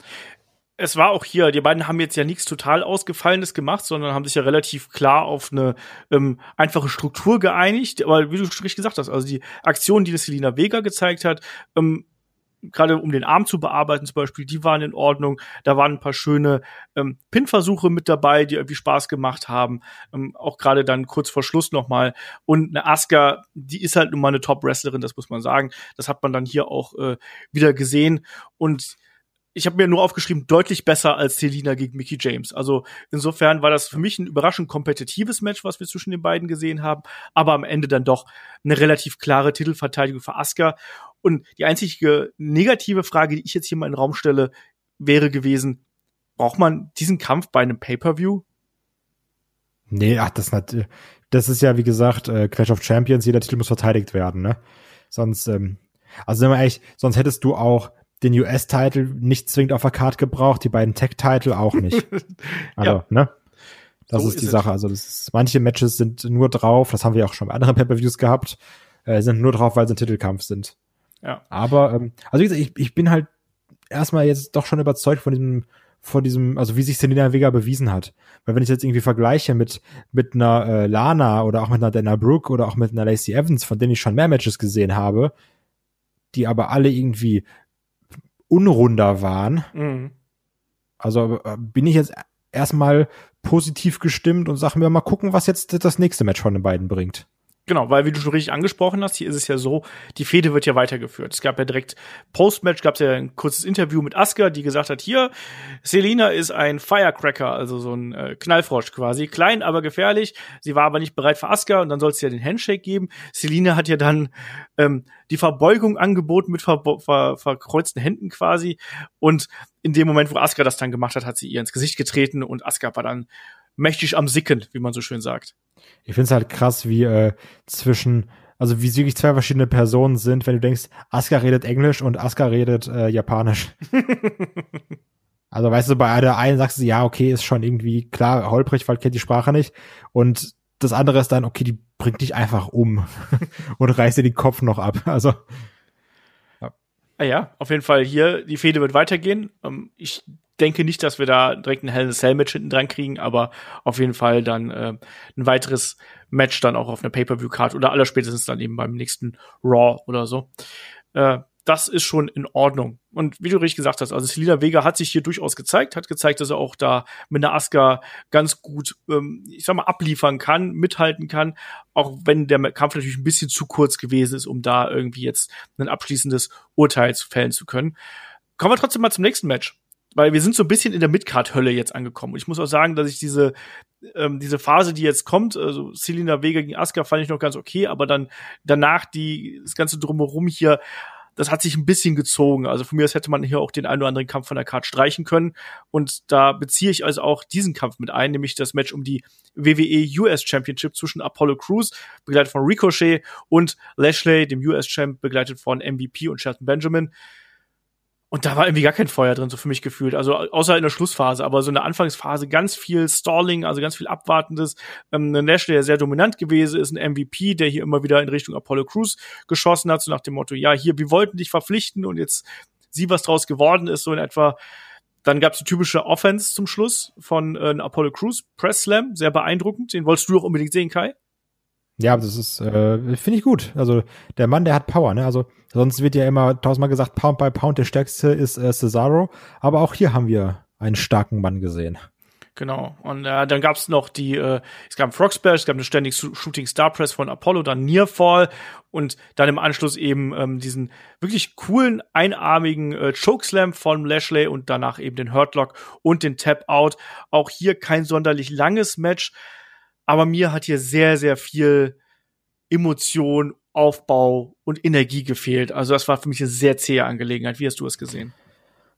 Es war auch hier, die beiden haben jetzt ja nichts total Ausgefallenes gemacht, sondern haben sich ja relativ klar auf eine ähm, einfache Struktur geeinigt. Aber wie du schon richtig gesagt hast, also die Aktion, die das Selina Vega gezeigt hat, ähm, gerade um den Arm zu bearbeiten zum Beispiel, die waren in Ordnung. Da waren ein paar schöne ähm, Pin-Versuche mit dabei, die irgendwie Spaß gemacht haben. Ähm, auch gerade dann kurz vor Schluss nochmal. Und eine Asuka, die ist halt nun mal eine Top-Wrestlerin, das muss man sagen. Das hat man dann hier auch äh, wieder gesehen. Und ich habe mir nur aufgeschrieben, deutlich besser als Selina gegen Mickey James. Also insofern war das für mich ein überraschend kompetitives Match, was wir zwischen den beiden gesehen haben, aber am Ende dann doch eine relativ klare Titelverteidigung für Asuka. Und die einzige negative Frage, die ich jetzt hier mal in den Raum stelle, wäre gewesen, braucht man diesen Kampf bei einem Pay-Per-View? Nee, ach, das, das ist ja, wie gesagt, äh, Clash of Champions, jeder Titel muss verteidigt werden, ne? Sonst, ähm, also sind wir ehrlich, sonst hättest du auch den US-Titel nicht zwingend auf der Karte gebraucht, die beiden Tech-Titel auch nicht. Also, ja. ne? Das so ist die ist Sache. Also, das ist, manche Matches sind nur drauf, das haben wir auch schon bei anderen Pay-Per-Views gehabt, äh, sind nur drauf, weil sie ein Titelkampf sind. Ja. Aber, ähm, also wie gesagt, ich, ich bin halt erstmal jetzt doch schon überzeugt von diesem, von diesem, also wie sich Selena Vega bewiesen hat. Weil wenn ich jetzt irgendwie vergleiche mit, mit einer äh, Lana oder auch mit einer Dana Brooke oder auch mit einer Lacey Evans, von denen ich schon mehr Matches gesehen habe, die aber alle irgendwie unrunder waren. Mhm. Also äh, bin ich jetzt erstmal positiv gestimmt und sage mir mal gucken, was jetzt das nächste Match von den beiden bringt. Genau, weil wie du schon richtig angesprochen hast, hier ist es ja so, die Fehde wird ja weitergeführt. Es gab ja direkt Postmatch, gab es ja ein kurzes Interview mit Asuka, die gesagt hat, hier, Selina ist ein Firecracker, also so ein äh, Knallfrosch quasi, klein, aber gefährlich. Sie war aber nicht bereit für Asuka und dann soll es ja den Handshake geben. Selina hat ja dann ähm, die Verbeugung angeboten mit ver ver verkreuzten Händen quasi und in dem Moment, wo Asuka das dann gemacht hat, hat sie ihr ins Gesicht getreten und Asuka war dann mächtig am Sicken, wie man so schön sagt. Ich finde es halt krass, wie äh, zwischen, also wie es wirklich zwei verschiedene Personen sind, wenn du denkst, Asuka redet Englisch und Asuka redet äh, Japanisch. also weißt du, bei der einen sagst du, ja, okay, ist schon irgendwie klar, holprig, weil kennt die Sprache nicht. Und das andere ist dann, okay, die bringt dich einfach um und reißt dir den Kopf noch ab. Also ja. Ah ja, auf jeden Fall hier, die Fehde wird weitergehen. Ähm, ich denke nicht, dass wir da direkt ein Hell in a Cell Match hinten dran kriegen, aber auf jeden Fall dann äh, ein weiteres Match dann auch auf einer Pay-per-view-Card oder allerspätestens dann eben beim nächsten Raw oder so. Äh, das ist schon in Ordnung. Und wie du richtig gesagt hast, also Selina Vega hat sich hier durchaus gezeigt, hat gezeigt, dass er auch da mit einer Asuka ganz gut, ähm, ich sag mal, abliefern kann, mithalten kann, auch wenn der Kampf natürlich ein bisschen zu kurz gewesen ist, um da irgendwie jetzt ein abschließendes Urteil fällen zu können. Kommen wir trotzdem mal zum nächsten Match weil wir sind so ein bisschen in der Midcard-Hölle jetzt angekommen. Und ich muss auch sagen, dass ich diese, ähm, diese Phase, die jetzt kommt, also Selina Vega gegen Asuka fand ich noch ganz okay, aber dann danach die, das ganze Drumherum hier, das hat sich ein bisschen gezogen. Also von mir aus hätte man hier auch den einen oder anderen Kampf von der Card streichen können. Und da beziehe ich also auch diesen Kampf mit ein, nämlich das Match um die WWE US Championship zwischen Apollo Crews, begleitet von Ricochet, und Lashley, dem US Champ, begleitet von MVP und Shelton Benjamin. Und da war irgendwie gar kein Feuer drin, so für mich gefühlt. Also außer in der Schlussphase, aber so in der Anfangsphase ganz viel Stalling, also ganz viel Abwartendes. Ähm, ein Lashley, der sehr dominant gewesen ist, ein MVP, der hier immer wieder in Richtung Apollo Crews geschossen hat, so nach dem Motto, ja, hier, wir wollten dich verpflichten und jetzt sieh, was draus geworden ist, so in etwa. Dann gab's die typische Offense zum Schluss von äh, Apollo Crews, Press Slam, sehr beeindruckend. Den wolltest du auch unbedingt sehen, Kai? Ja, das ist, äh, finde ich gut. Also der Mann, der hat Power, ne? Also sonst wird ja immer tausendmal gesagt, Pound by Pound der stärkste ist äh, Cesaro, aber auch hier haben wir einen starken Mann gesehen. Genau. Und äh, dann gab's noch die, äh, es gab Frog Splash, es gab eine Standing Shooting Star Press von Apollo, dann Nearfall und dann im Anschluss eben ähm, diesen wirklich coolen, einarmigen äh, Chokeslam von Lashley und danach eben den Hurtlock und den Tap Out. Auch hier kein sonderlich langes Match, aber mir hat hier sehr, sehr viel Emotion, Aufbau und Energie gefehlt. Also das war für mich eine sehr zähe Angelegenheit. Wie hast du es gesehen?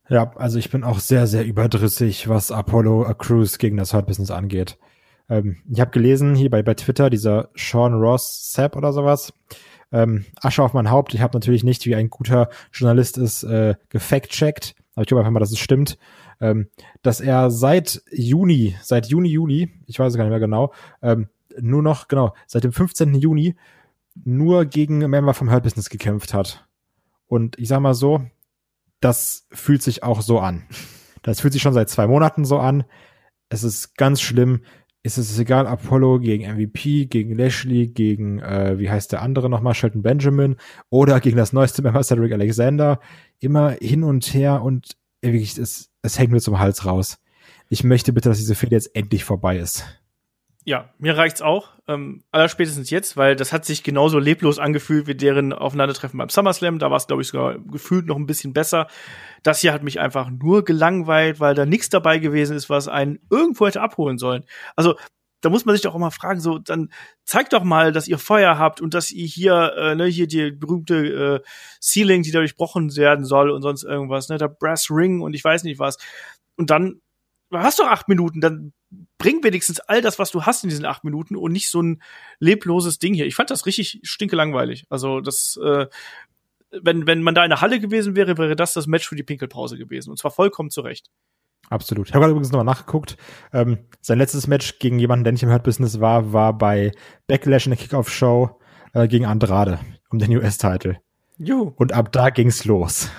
Ja, also ich bin auch sehr, sehr überdrüssig, was Apollo Cruise gegen das Hurt Business angeht. Ähm, ich habe gelesen hier bei, bei Twitter, dieser Sean Ross Sapp oder sowas. Ähm, Asche auf mein Haupt. Ich habe natürlich nicht, wie ein guter Journalist ist, äh, gefact-checkt. Aber ich glaube einfach mal, dass es stimmt. Ähm, dass er seit Juni, seit Juni, Juli, ich weiß es gar nicht mehr genau, ähm, nur noch, genau, seit dem 15. Juni nur gegen Member vom Hurt Business gekämpft hat. Und ich sag mal so, das fühlt sich auch so an. Das fühlt sich schon seit zwei Monaten so an. Es ist ganz schlimm. Es ist egal, Apollo gegen MVP, gegen Lashley, gegen, äh, wie heißt der andere nochmal, Shelton Benjamin oder gegen das neueste Member Cedric Alexander. Immer hin und her und wirklich, es, es hängt mir zum Hals raus. Ich möchte bitte, dass diese Fehde jetzt endlich vorbei ist. Ja, mir reicht's auch. Ähm, allerspätestens jetzt, weil das hat sich genauso leblos angefühlt wie deren Aufeinandertreffen beim SummerSlam. Da war es, glaube ich, sogar gefühlt noch ein bisschen besser. Das hier hat mich einfach nur gelangweilt, weil da nichts dabei gewesen ist, was einen irgendwo hätte abholen sollen. Also da muss man sich doch auch mal fragen, so, dann zeigt doch mal, dass ihr Feuer habt und dass ihr hier, äh, ne, hier die berühmte äh, Ceiling, die da durchbrochen werden soll und sonst irgendwas, ne, der Brass Ring und ich weiß nicht was. Und dann du hast doch acht Minuten, dann bring wenigstens all das, was du hast in diesen acht Minuten und nicht so ein lebloses Ding hier. Ich fand das richtig stinke langweilig. Also das, äh, wenn, wenn man da in der Halle gewesen wäre, wäre das das Match für die Pinkelpause gewesen. Und zwar vollkommen zurecht. Absolut. Ich habe gerade übrigens nochmal nachgeguckt. Ähm, sein letztes Match gegen jemanden, der nicht im Hurt Business war, war bei Backlash in der Kickoff-Show äh, gegen Andrade um den US-Title. Und ab da ging's los.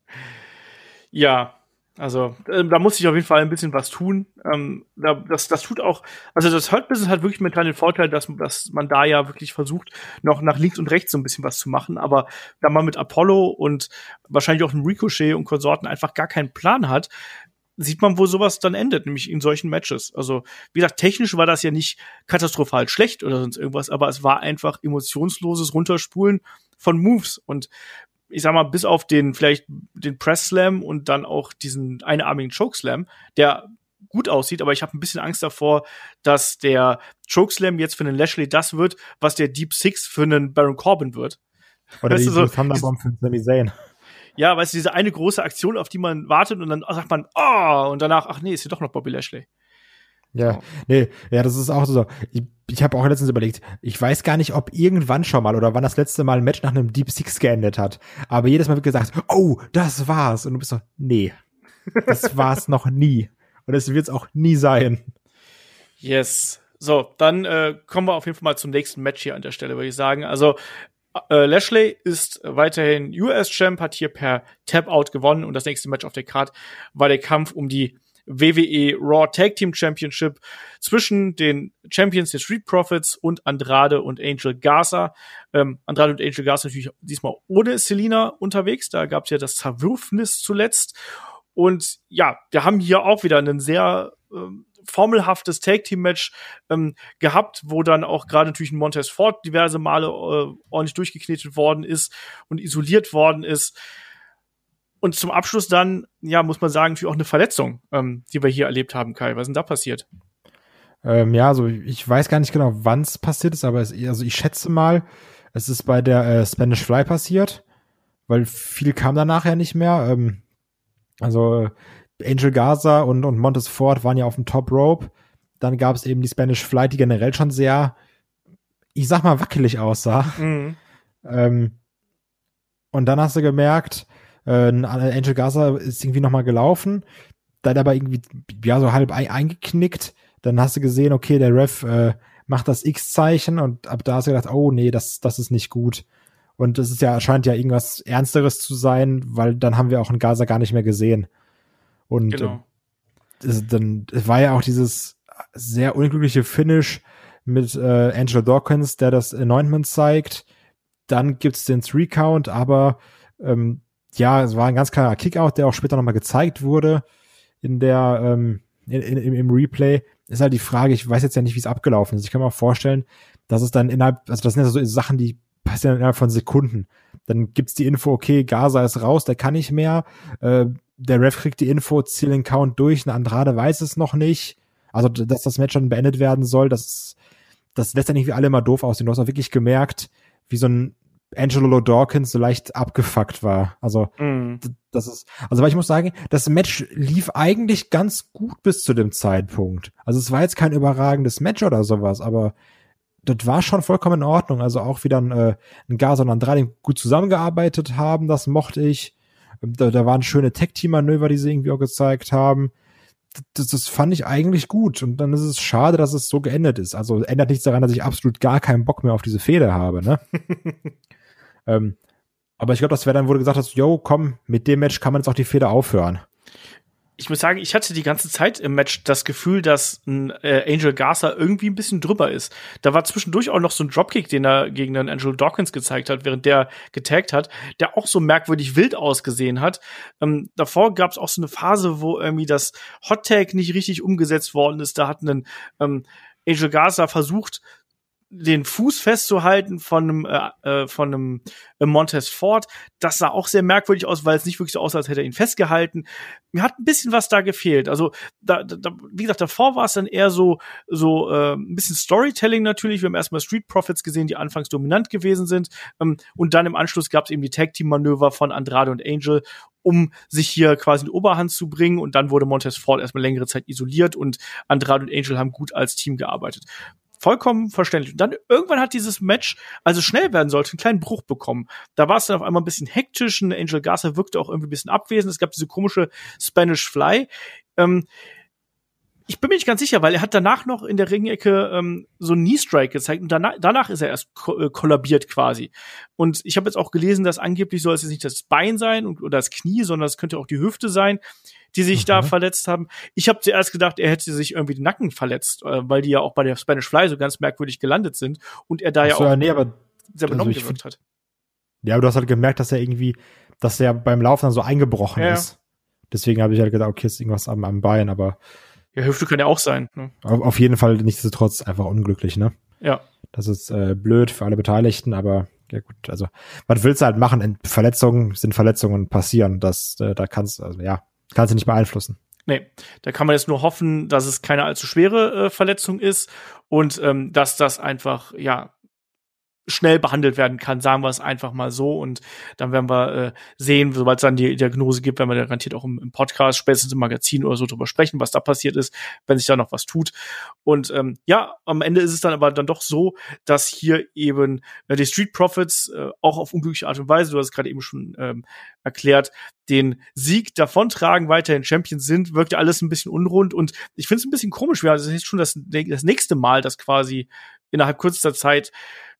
ja, also äh, da muss ich auf jeden Fall ein bisschen was tun. Ähm, da, das, das tut auch, also das Hurt Business hat wirklich momentan den Vorteil, dass, dass man da ja wirklich versucht, noch nach links und rechts so ein bisschen was zu machen. Aber da man mit Apollo und wahrscheinlich auch dem Ricochet und Konsorten einfach gar keinen Plan hat, sieht man, wo sowas dann endet, nämlich in solchen Matches. Also, wie gesagt, technisch war das ja nicht katastrophal schlecht oder sonst irgendwas, aber es war einfach emotionsloses Runterspulen von Moves. Und ich sag mal, bis auf den vielleicht den Press Slam und dann auch diesen einarmigen Choke Slam, der gut aussieht, aber ich habe ein bisschen Angst davor, dass der Chokeslam jetzt für einen Lashley das wird, was der Deep Six für einen Baron Corbin wird. Oder weißt die so, Thunderbomb für Sami Zayn. Ja, weißt du, diese eine große Aktion, auf die man wartet und dann sagt man, oh, und danach, ach nee, ist hier doch noch Bobby Lashley. Ja, nee, ja, das ist auch so. Ich, ich habe auch letztens überlegt, ich weiß gar nicht, ob irgendwann schon mal oder wann das letzte Mal ein Match nach einem Deep Six geendet hat. Aber jedes Mal wird gesagt, oh, das war's. Und du bist so, nee, das war's noch nie. Und es wird's auch nie sein. Yes. So, dann äh, kommen wir auf jeden Fall mal zum nächsten Match hier an der Stelle, würde ich sagen. Also, äh, Lashley ist weiterhin US-Champ, hat hier per Tap-Out gewonnen und das nächste Match auf der Card war der Kampf um die WWE Raw Tag Team Championship zwischen den Champions der Street Profits und Andrade und Angel Garza. Ähm, Andrade und Angel Garza natürlich diesmal ohne Selina unterwegs. Da gab es ja das Zerwürfnis zuletzt. Und ja, wir haben hier auch wieder einen sehr ähm, formelhaftes Tag Team Match ähm, gehabt, wo dann auch gerade natürlich ein Montez Ford diverse Male äh, ordentlich durchgeknetet worden ist und isoliert worden ist. Und zum Abschluss dann, ja, muss man sagen, natürlich auch eine Verletzung, ähm, die wir hier erlebt haben, Kai. Was ist denn da passiert? Ähm, ja, also ich weiß gar nicht genau, wann es passiert ist, aber es, also ich schätze mal, es ist bei der äh, Spanish Fly passiert, weil viel kam danach ja nicht mehr. Ähm, also Angel Gaza und, und Montes Ford waren ja auf dem Top Rope. Dann gab es eben die Spanish Fly, die generell schon sehr, ich sag mal, wackelig aussah. Mhm. Ähm, und dann hast du gemerkt, äh, Angel Gaza ist irgendwie nochmal gelaufen, dann aber irgendwie, ja, so halb eingeknickt. Dann hast du gesehen, okay, der Ref äh, macht das X-Zeichen und ab da hast du gedacht, oh nee, das, das ist nicht gut. Und es ist ja, scheint ja irgendwas Ernsteres zu sein, weil dann haben wir auch in Gaza gar nicht mehr gesehen. Und genau. äh, es, dann war ja auch dieses sehr unglückliche Finish mit äh, Angelo Dawkins, der das Anointment zeigt. Dann gibt's den Three-Count, aber ähm, ja, es war ein ganz klarer Kickout, der auch später nochmal gezeigt wurde in der, ähm, in, in, im Replay, ist halt die Frage, ich weiß jetzt ja nicht, wie es abgelaufen ist. Ich kann mir auch vorstellen, dass es dann innerhalb, also das sind ja so Sachen, die passieren innerhalb von Sekunden. Dann gibt's die Info, okay, Gaza ist raus, der kann nicht mehr. Äh, der Ref kriegt die Info, ziel den Count durch, ein Andrade weiß es noch nicht. Also, dass das Match dann beendet werden soll, das, das lässt ja nicht wie alle immer doof aussehen. Du hast auch wirklich gemerkt, wie so ein Angelo Dawkins so leicht abgefuckt war. Also, mm. das ist, also, weil ich muss sagen, das Match lief eigentlich ganz gut bis zu dem Zeitpunkt. Also, es war jetzt kein überragendes Match oder sowas, aber das war schon vollkommen in Ordnung. Also auch wieder ein, äh, ein Gaza und Andrade gut zusammengearbeitet haben, das mochte ich. Da, da waren schöne Tech-Team-Manöver, die sie irgendwie auch gezeigt haben. Das, das fand ich eigentlich gut. Und dann ist es schade, dass es so geendet ist. Also ändert nichts daran, dass ich absolut gar keinen Bock mehr auf diese Fehde habe, ne? ähm, aber ich glaube, das wäre dann, wo du gesagt hast, yo, komm, mit dem Match kann man jetzt auch die Fehde aufhören ich muss sagen, ich hatte die ganze Zeit im Match das Gefühl, dass ein äh, Angel Garza irgendwie ein bisschen drüber ist. Da war zwischendurch auch noch so ein Dropkick, den er gegen den Angel Dawkins gezeigt hat, während der getaggt hat, der auch so merkwürdig wild ausgesehen hat. Ähm, davor gab es auch so eine Phase, wo irgendwie das Hot Tag nicht richtig umgesetzt worden ist. Da hat ein ähm, Angel Garza versucht, den Fuß festzuhalten von einem, äh, äh, von einem äh, Montez Ford. Das sah auch sehr merkwürdig aus, weil es nicht wirklich so aussah, als hätte er ihn festgehalten. Mir hat ein bisschen was da gefehlt. Also, da, da, wie gesagt, davor war es dann eher so, so äh, ein bisschen Storytelling natürlich. Wir haben erstmal Street Profits gesehen, die anfangs dominant gewesen sind. Ähm, und dann im Anschluss gab es eben die Tag-Team-Manöver von Andrade und Angel, um sich hier quasi in Oberhand zu bringen. Und dann wurde Montez Ford erstmal längere Zeit isoliert und Andrade und Angel haben gut als Team gearbeitet vollkommen verständlich. Und dann irgendwann hat dieses Match, also schnell werden sollte, einen kleinen Bruch bekommen. Da war es dann auf einmal ein bisschen hektisch. Und Angel Garza wirkte auch irgendwie ein bisschen abwesend. Es gab diese komische Spanish Fly. Ähm, ich bin mir nicht ganz sicher, weil er hat danach noch in der Ringecke ähm, so einen Knee-Strike gezeigt und danach, danach ist er erst ko äh, kollabiert quasi. Und ich habe jetzt auch gelesen, dass angeblich soll es jetzt nicht das Bein sein und, oder das Knie, sondern es könnte auch die Hüfte sein die sich mhm. da verletzt haben. Ich habe zuerst gedacht, er hätte sich irgendwie den Nacken verletzt, äh, weil die ja auch bei der Spanish Fly so ganz merkwürdig gelandet sind und er da so, ja auch nee, aber, sehr benommen also gewirkt hat. Ja, aber du hast halt gemerkt, dass er irgendwie, dass er beim Laufen dann so eingebrochen ja. ist. Deswegen habe ich halt gedacht, okay, ist irgendwas am, am Bein, aber ja, Hüfte kann ja auch sein. Ne? Auf, auf jeden Fall nichtsdestotrotz einfach unglücklich, ne? Ja. Das ist äh, blöd für alle Beteiligten, aber ja gut, also was willst du halt machen? Verletzungen sind Verletzungen passieren. Das, äh, da kannst, also ja, Kannst du nicht beeinflussen. Nee, da kann man jetzt nur hoffen, dass es keine allzu schwere äh, Verletzung ist und ähm, dass das einfach, ja, schnell behandelt werden kann, sagen wir es einfach mal so. Und dann werden wir äh, sehen, sobald es dann die Diagnose gibt, werden wir garantiert auch im, im, Podcast, spätestens im Magazin oder so drüber sprechen, was da passiert ist, wenn sich da noch was tut. Und ähm, ja, am Ende ist es dann aber dann doch so, dass hier eben äh, die Street Profits äh, auch auf unglückliche Art und Weise, du hast es gerade eben schon ähm, erklärt, den Sieg davontragen, weiterhin Champions sind, wirkt alles ein bisschen unrund und ich finde es ein bisschen komisch, weil das ist schon das, das nächste Mal, dass quasi innerhalb kürzester Zeit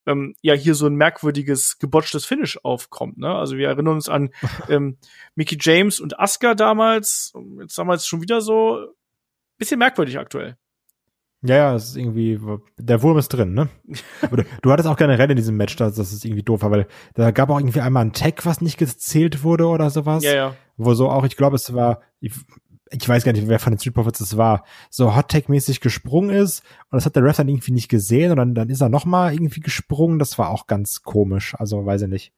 ähm, ja hier so ein merkwürdiges, gebotchtes Finish aufkommt. Ne? Also wir erinnern uns an ähm, Mickey James und Asuka damals, jetzt damals schon wieder so bisschen merkwürdig aktuell. Ja, ja, es ist irgendwie, der Wurm ist drin, ne? du, du hattest auch generell in diesem Match, dass das ist irgendwie doof war, weil da gab auch irgendwie einmal ein Tag, was nicht gezählt wurde oder sowas. Ja, ja. Wo so auch, ich glaube, es war, ich, ich weiß gar nicht, wer von den Street Profits es war, so Hot Tag mäßig gesprungen ist und das hat der Ref dann irgendwie nicht gesehen und dann, dann ist er nochmal irgendwie gesprungen. Das war auch ganz komisch. Also weiß ich nicht.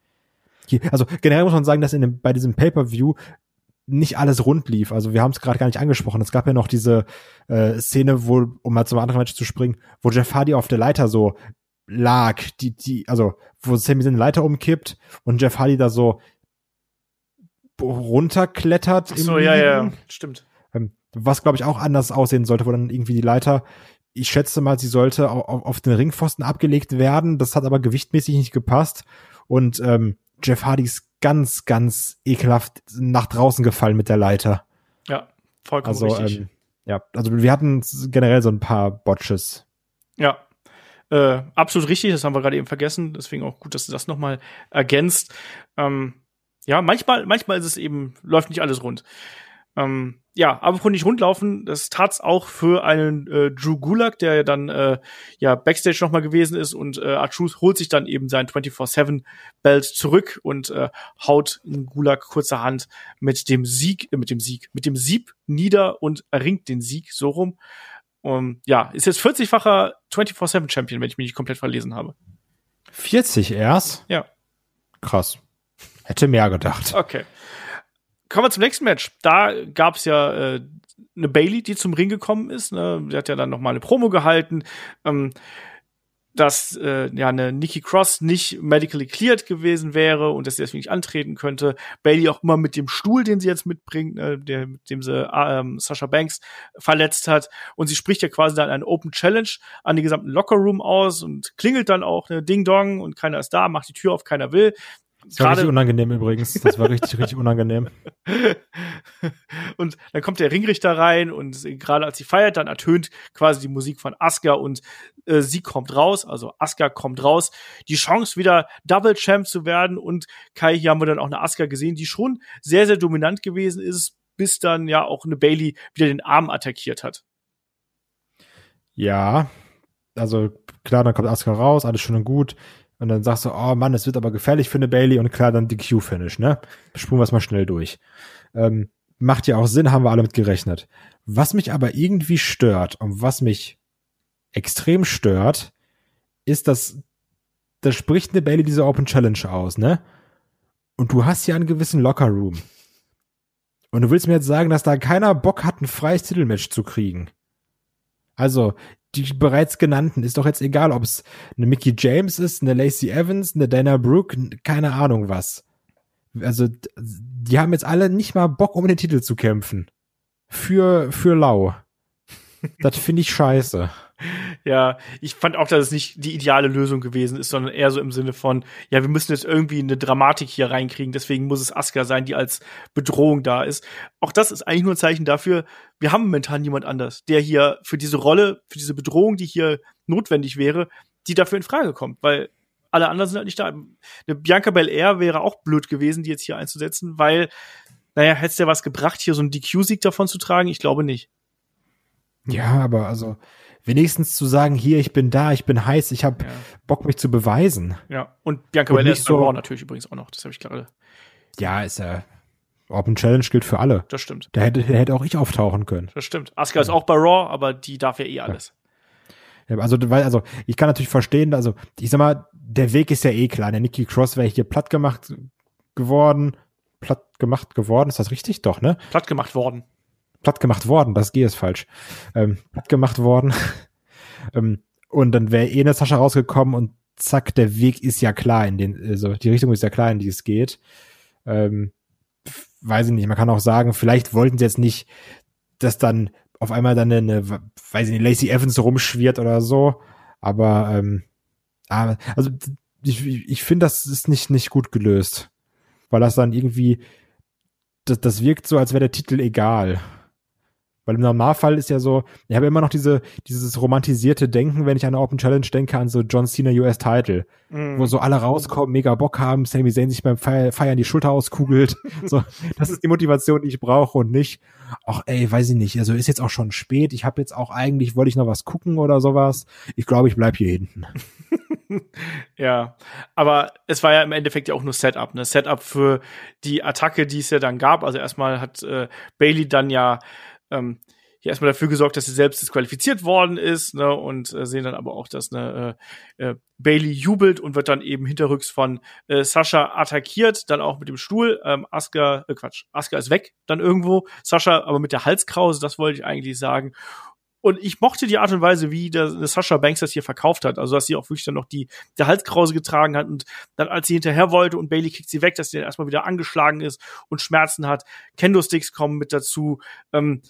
Also generell muss man sagen, dass in dem, bei diesem Pay-per-View nicht alles rund lief. Also wir haben es gerade gar nicht angesprochen. Es gab ja noch diese äh, Szene, wo, um mal zum anderen Match zu springen, wo Jeff Hardy auf der Leiter so lag, die, die, also wo Sammy seine Leiter umkippt und Jeff Hardy da so runterklettert. Ach so, ja, ja, stimmt. Ähm, was, glaube ich, auch anders aussehen sollte, wo dann irgendwie die Leiter, ich schätze mal, sie sollte auf, auf den Ringpfosten abgelegt werden. Das hat aber gewichtmäßig nicht gepasst. Und ähm, Jeff Hardy ist ganz, ganz ekelhaft nach draußen gefallen mit der Leiter. Ja, vollkommen also, richtig. Ähm, ja, also wir hatten generell so ein paar Botches. Ja, äh, absolut richtig, das haben wir gerade eben vergessen, deswegen auch gut, dass du das nochmal ergänzt. Ähm, ja, manchmal, manchmal ist es eben, läuft nicht alles rund. Ähm, ja, aber nicht rundlaufen, das tat's auch für einen äh, Drew Gulak, der ja dann äh, ja Backstage nochmal gewesen ist und äh, Artrus holt sich dann eben sein 24-7-Belt zurück und äh, haut Gulak kurzerhand mit dem Sieg, äh, mit dem Sieg, mit dem Sieb nieder und erringt den Sieg so rum. Um, ja, ist jetzt 40-facher 24-7-Champion, wenn ich mich nicht komplett verlesen habe. 40 erst? Ja. Krass. Hätte mehr gedacht. Okay. Kommen wir zum nächsten Match. Da gab es ja äh, eine Bailey, die zum Ring gekommen ist. Ne? Die hat ja dann noch mal eine Promo gehalten, ähm, dass äh, ja eine Nikki Cross nicht medically cleared gewesen wäre und dass sie deswegen nicht antreten könnte. Bailey auch immer mit dem Stuhl, den sie jetzt mitbringt, äh, der, mit dem sie äh, Sasha Banks verletzt hat. Und sie spricht ja quasi dann eine Open Challenge an den gesamten Locker Room aus und klingelt dann auch eine Ding Dong und keiner ist da, macht die Tür auf, keiner will. Das war richtig unangenehm übrigens. Das war richtig, richtig unangenehm. und dann kommt der Ringrichter rein und gerade als sie feiert, dann ertönt quasi die Musik von Asuka und äh, sie kommt raus, also Asuka kommt raus. Die Chance wieder Double Champ zu werden und Kai, hier haben wir dann auch eine Asuka gesehen, die schon sehr, sehr dominant gewesen ist, bis dann ja auch eine Bailey wieder den Arm attackiert hat. Ja, also klar, dann kommt Asuka raus, alles schön und gut. Und dann sagst du, oh Mann, es wird aber gefährlich für eine Bailey und klar, dann die Q-Finish, ne? Spulen wir es mal schnell durch. Ähm, macht ja auch Sinn, haben wir alle mit gerechnet. Was mich aber irgendwie stört und was mich extrem stört, ist, dass da spricht eine Bailey diese Open Challenge aus, ne? Und du hast ja einen gewissen Locker Room. Und du willst mir jetzt sagen, dass da keiner Bock hat, ein freies Titelmatch zu kriegen. Also, die bereits genannten, ist doch jetzt egal, ob es eine Mickey James ist, eine Lacey Evans, eine Dana Brooke, keine Ahnung was. Also, die haben jetzt alle nicht mal Bock, um den Titel zu kämpfen. Für, für Lau. das finde ich scheiße. Ja, ich fand auch, dass es nicht die ideale Lösung gewesen ist, sondern eher so im Sinne von, ja, wir müssen jetzt irgendwie eine Dramatik hier reinkriegen, deswegen muss es Asuka sein, die als Bedrohung da ist. Auch das ist eigentlich nur ein Zeichen dafür, wir haben momentan niemand anders, der hier für diese Rolle, für diese Bedrohung, die hier notwendig wäre, die dafür in Frage kommt, weil alle anderen sind halt nicht da. Eine Bianca Belair wäre auch blöd gewesen, die jetzt hier einzusetzen, weil, naja, hätte es ja was gebracht, hier so einen DQ-Sieg davon zu tragen? Ich glaube nicht. Ja, aber also, wenigstens zu sagen, hier, ich bin da, ich bin heiß, ich habe ja. Bock, mich zu beweisen. Ja, und Bianca Belair ist so, natürlich übrigens auch noch, das habe ich gerade. Ja, ist ja. Open Challenge gilt für alle. Das stimmt. Da hätte, da hätte auch ich auftauchen können. Das stimmt. Asuka ja. ist auch bei Raw, aber die darf ja eh alles. Ja. Also, weil, also, ich kann natürlich verstehen, also, ich sag mal, der Weg ist ja eh klar. Der Nikki Cross wäre hier platt gemacht geworden. Platt gemacht geworden, ist das richtig? Doch, ne? Platt gemacht worden platt gemacht worden, das G ist falsch, ähm, platt gemacht worden. ähm, und dann wäre eh eine Sascha rausgekommen und zack, der Weg ist ja klar in den, also die Richtung ist ja klar, in die es geht. Ähm, weiß ich nicht, man kann auch sagen, vielleicht wollten sie jetzt nicht, dass dann auf einmal dann eine, weiß ich nicht, Lacey Evans rumschwirrt oder so, aber ähm, also ich, ich finde, das ist nicht, nicht gut gelöst, weil das dann irgendwie, das, das wirkt so, als wäre der Titel egal. Weil im Normalfall ist ja so, ich habe immer noch diese, dieses romantisierte Denken, wenn ich an eine Open Challenge denke, an so John Cena US Title, mm. wo so alle rauskommen, mega Bock haben, Sami Zayn sich beim Feiern die Schulter auskugelt. so, das ist die Motivation, die ich brauche und nicht, ach ey, weiß ich nicht, also ist jetzt auch schon spät, ich habe jetzt auch eigentlich, wollte ich noch was gucken oder sowas. Ich glaube, ich bleib hier hinten. ja, aber es war ja im Endeffekt ja auch nur Setup, ne? Setup für die Attacke, die es ja dann gab. Also erstmal hat äh, Bailey dann ja ähm, hier erstmal dafür gesorgt, dass sie selbst disqualifiziert worden ist, ne, und äh, sehen dann aber auch, dass ne, äh, äh, Bailey jubelt und wird dann eben hinterrücks von äh, Sascha attackiert, dann auch mit dem Stuhl. Ähm, Asuka, äh, Quatsch, Asuka ist weg, dann irgendwo. Sascha aber mit der Halskrause, das wollte ich eigentlich sagen. Und ich mochte die Art und Weise, wie der, der Sascha Banks das hier verkauft hat. Also, dass sie auch wirklich dann noch die, der Halskrause getragen hat und dann, als sie hinterher wollte und Bailey kriegt sie weg, dass sie dann erstmal wieder angeschlagen ist und Schmerzen hat. Kendo-Sticks kommen mit dazu. Ähm,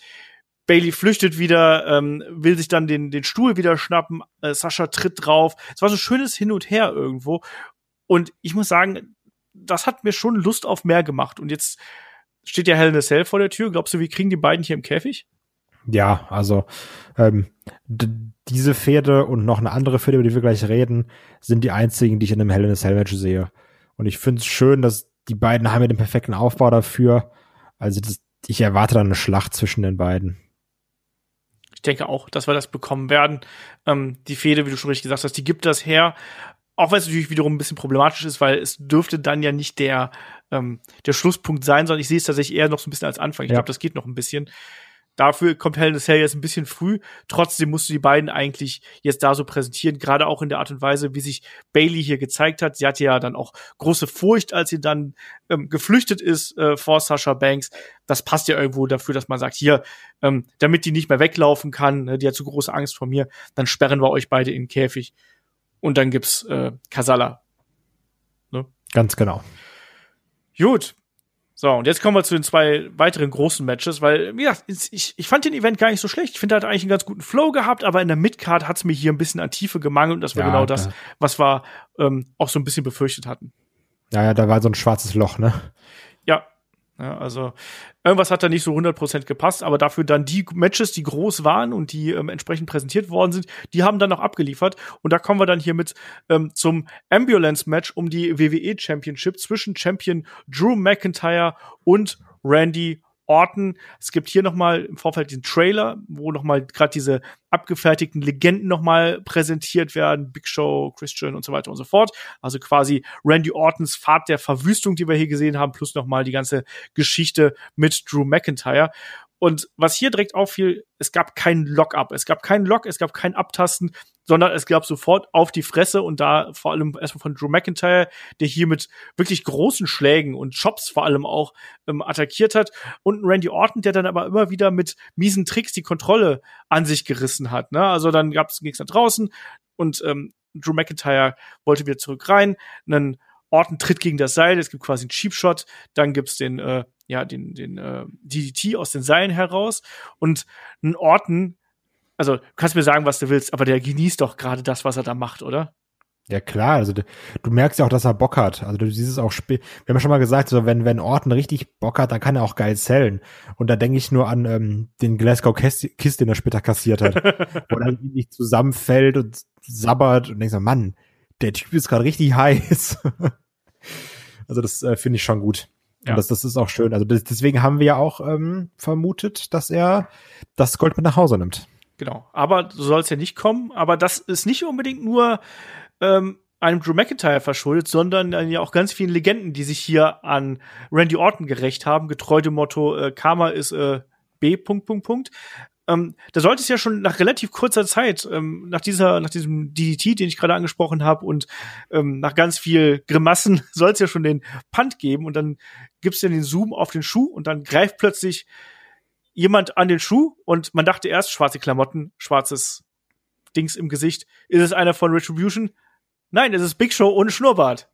Bailey flüchtet wieder, ähm, will sich dann den, den Stuhl wieder schnappen. Äh, Sascha tritt drauf. Es war so schönes Hin und Her irgendwo. Und ich muss sagen, das hat mir schon Lust auf mehr gemacht. Und jetzt steht ja Hell in a Cell vor der Tür. Glaubst du, wir kriegen die beiden hier im Käfig? Ja, also ähm, diese Pferde und noch eine andere Pferde, über die wir gleich reden, sind die einzigen, die ich in einem Hell in a Cell Match sehe. Und ich finde es schön, dass die beiden haben ja den perfekten Aufbau dafür. Also das, ich erwarte dann eine Schlacht zwischen den beiden. Ich denke auch, dass wir das bekommen werden. Ähm, die Fehde, wie du schon richtig gesagt hast, die gibt das her. Auch wenn es natürlich wiederum ein bisschen problematisch ist, weil es dürfte dann ja nicht der, ähm, der Schlusspunkt sein, sondern ich sehe es tatsächlich eher noch so ein bisschen als Anfang. Ich ja. glaube, das geht noch ein bisschen. Dafür kommt a Cell jetzt ein bisschen früh. Trotzdem musst du die beiden eigentlich jetzt da so präsentieren, gerade auch in der Art und Weise, wie sich Bailey hier gezeigt hat. Sie hatte ja dann auch große Furcht, als sie dann ähm, geflüchtet ist äh, vor Sasha Banks. Das passt ja irgendwo dafür, dass man sagt, hier, ähm, damit die nicht mehr weglaufen kann, ne, die hat zu große Angst vor mir, dann sperren wir euch beide in den Käfig. Und dann gibt's äh, Kasala. Ne? Ganz genau. Gut, so, und jetzt kommen wir zu den zwei weiteren großen Matches, weil, wie gesagt, ich, ich fand den Event gar nicht so schlecht. Ich finde, er hat eigentlich einen ganz guten Flow gehabt, aber in der Midcard hat es mir hier ein bisschen an Tiefe gemangelt und das war ja, genau das, was wir ähm, auch so ein bisschen befürchtet hatten. Ja, ja, da war so ein schwarzes Loch, ne? Ja, ja, also irgendwas hat da nicht so 100% gepasst, aber dafür dann die Matches, die groß waren und die ähm, entsprechend präsentiert worden sind, die haben dann noch abgeliefert. Und da kommen wir dann hier mit ähm, zum Ambulance-Match um die WWE Championship zwischen Champion Drew McIntyre und Randy Orten. Es gibt hier nochmal im Vorfeld den Trailer, wo nochmal gerade diese abgefertigten Legenden nochmal präsentiert werden. Big Show, Christian und so weiter und so fort. Also quasi Randy Ortons Pfad der Verwüstung, die wir hier gesehen haben, plus nochmal die ganze Geschichte mit Drew McIntyre. Und was hier direkt auffiel, es gab keinen Lock-up. Es gab keinen Lock, es gab kein Abtasten, sondern es gab sofort auf die Fresse und da vor allem erstmal von Drew McIntyre, der hier mit wirklich großen Schlägen und Chops vor allem auch ähm, attackiert hat. Und Randy Orton, der dann aber immer wieder mit miesen Tricks die Kontrolle an sich gerissen hat. Ne? Also dann gab's nichts nach draußen und ähm, Drew McIntyre wollte wieder zurück rein. Einen Orton tritt gegen das Seil, es gibt quasi einen Cheap Shot, dann gibt's den äh, ja den den äh, DDT aus den Seilen heraus und ein Orton, also du kannst mir sagen, was du willst, aber der genießt doch gerade das, was er da macht, oder? Ja klar, also du, merkst ja auch, dass er Bock hat. Also du siehst es auch, wir haben ja schon mal gesagt, so wenn wenn Orton richtig Bock hat, dann kann er auch geil zählen. Und da denke ich nur an ähm, den Glasgow Kiss, Kiss, den er später kassiert hat, wo er nicht zusammenfällt und sabbert und denkst so, Mann, der Typ ist gerade richtig heiß. also das äh, finde ich schon gut. Ja. Und das, das ist auch schön. Also das, deswegen haben wir ja auch ähm, vermutet, dass er das Gold mit nach Hause nimmt. Genau. Aber so soll es ja nicht kommen. Aber das ist nicht unbedingt nur ähm, einem Drew McIntyre verschuldet, sondern ja auch ganz vielen Legenden, die sich hier an Randy Orton gerecht haben, getreu dem Motto äh, Karma ist äh, B. Punkt, Punkt, Punkt. Ähm, da sollte es ja schon nach relativ kurzer Zeit, ähm, nach dieser, nach diesem DDT, den ich gerade angesprochen habe, und ähm, nach ganz viel Grimassen soll es ja schon den Punt geben und dann gibt's ja den Zoom auf den Schuh und dann greift plötzlich jemand an den Schuh und man dachte erst schwarze Klamotten, schwarzes Dings im Gesicht. Ist es einer von Retribution? Nein, es ist Big Show ohne Schnurrbart.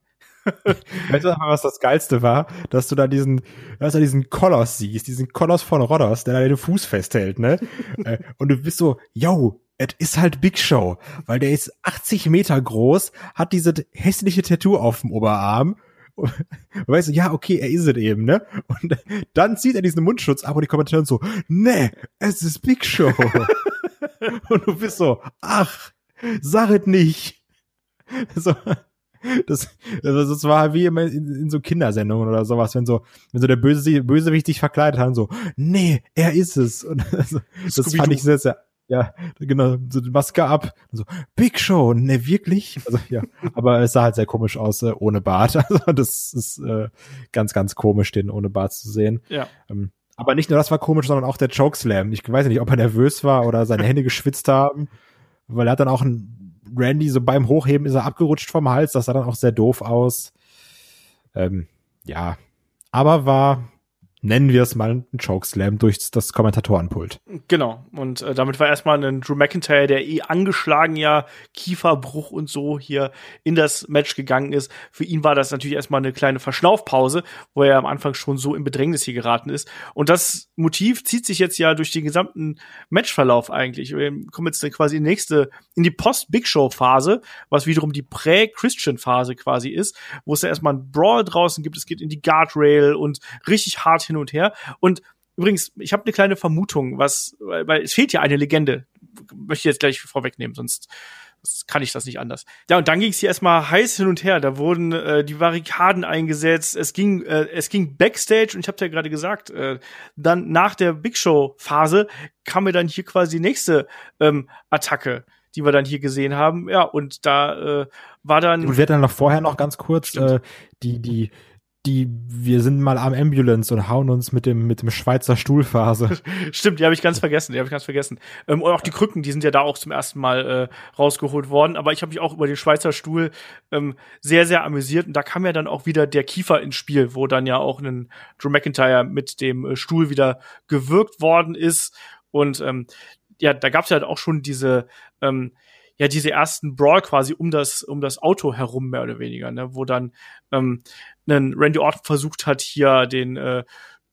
weißt du, was das Geilste war? Dass du da diesen, dass du diesen Koloss siehst, diesen Koloss von Rhodos, der da den Fuß festhält, ne? Äh, und du bist so, yo, es ist halt Big Show, weil der ist 80 Meter groß, hat diese hässliche Tattoo auf dem Oberarm und weißt du, ja, okay, er ist es eben, ne? Und dann zieht er diesen Mundschutz ab und die Kommentatoren so, ne, es ist Big Show. und du bist so, ach, sag es nicht. So, das, also das war wie immer in, in, so Kindersendungen oder sowas, wenn so, wenn so der Böse, Bösewicht sich verkleidet hat und so, nee, er ist es. Und also, das fand ich sehr, sehr, ja, genau, so die Maske ab, so, Big Show, ne, wirklich? Also, ja, aber es sah halt sehr komisch aus, äh, ohne Bart. Also, das ist äh, ganz, ganz komisch, den ohne Bart zu sehen. Ja. Ähm, aber nicht nur das war komisch, sondern auch der Chokeslam. Ich weiß nicht, ob er nervös war oder seine Hände geschwitzt haben, weil er hat dann auch ein Randy so beim Hochheben ist er abgerutscht vom Hals. Das sah dann auch sehr doof aus. Ähm, ja, aber war nennen wir es mal einen Chokeslam durch das Kommentatorenpult. Genau. Und äh, damit war erstmal ein Drew McIntyre, der eh angeschlagen ja Kieferbruch und so hier in das Match gegangen ist. Für ihn war das natürlich erstmal eine kleine Verschnaufpause, wo er am Anfang schon so in Bedrängnis hier geraten ist. Und das Motiv zieht sich jetzt ja durch den gesamten Matchverlauf eigentlich. Wir kommen jetzt quasi in die nächste, in die Post-Big Show-Phase, was wiederum die Prä-Christian-Phase quasi ist, wo es ja erstmal ein Brawl draußen gibt, es geht in die Guardrail und richtig hart hin und her. Und übrigens, ich habe eine kleine Vermutung, was, weil, es fehlt ja eine Legende. Möchte ich jetzt gleich vorwegnehmen, sonst kann ich das nicht anders. Ja, und dann ging es hier erstmal heiß hin und her. Da wurden äh, die Barrikaden eingesetzt. Es ging, äh, es ging Backstage und ich habe ja gerade gesagt, äh, dann nach der Big Show Phase kam mir dann hier quasi die nächste ähm, Attacke die wir dann hier gesehen haben. Ja, und da äh, war dann. Und wir hatten dann noch vorher noch ganz kurz äh, die, die, die, wir sind mal am Ambulance und hauen uns mit dem, mit dem Schweizer Stuhlphase. Stimmt, die habe ich ganz vergessen, die habe ich ganz vergessen. Ähm, und auch die Krücken, die sind ja da auch zum ersten Mal äh, rausgeholt worden. Aber ich habe mich auch über den Schweizer Stuhl ähm, sehr, sehr amüsiert. Und da kam ja dann auch wieder der Kiefer ins Spiel, wo dann ja auch ein Drew McIntyre mit dem äh, Stuhl wieder gewirkt worden ist. Und ähm, ja, da gab es ja halt auch schon diese ähm, ja diese ersten Brawl quasi um das um das Auto herum mehr oder weniger, ne, wo dann ähm, ein Randy Orton versucht hat hier den äh,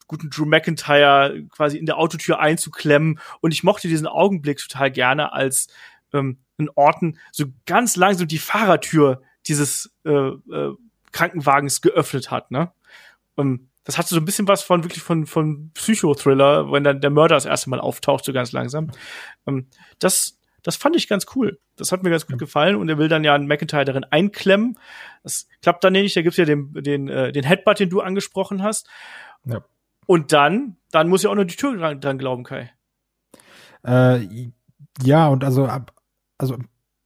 guten Drew McIntyre quasi in der Autotür einzuklemmen und ich mochte diesen Augenblick total gerne, als ähm, ein Orton so ganz langsam die Fahrertür dieses äh, äh, Krankenwagens geöffnet hat, ne? Ähm, das hatte so ein bisschen was von wirklich von von Psychothriller, wenn dann der Mörder das erste Mal auftaucht, so ganz langsam. Ähm, das das fand ich ganz cool. Das hat mir ganz gut gefallen und er will dann ja einen McIntyre darin einklemmen. Das klappt dann nicht. Da gibt's ja den, den, äh, den Headbutt, den du angesprochen hast. Ja. Und dann, dann muss ja auch noch die Tür dran, dran glauben, Kai. Äh, ja, und also, also,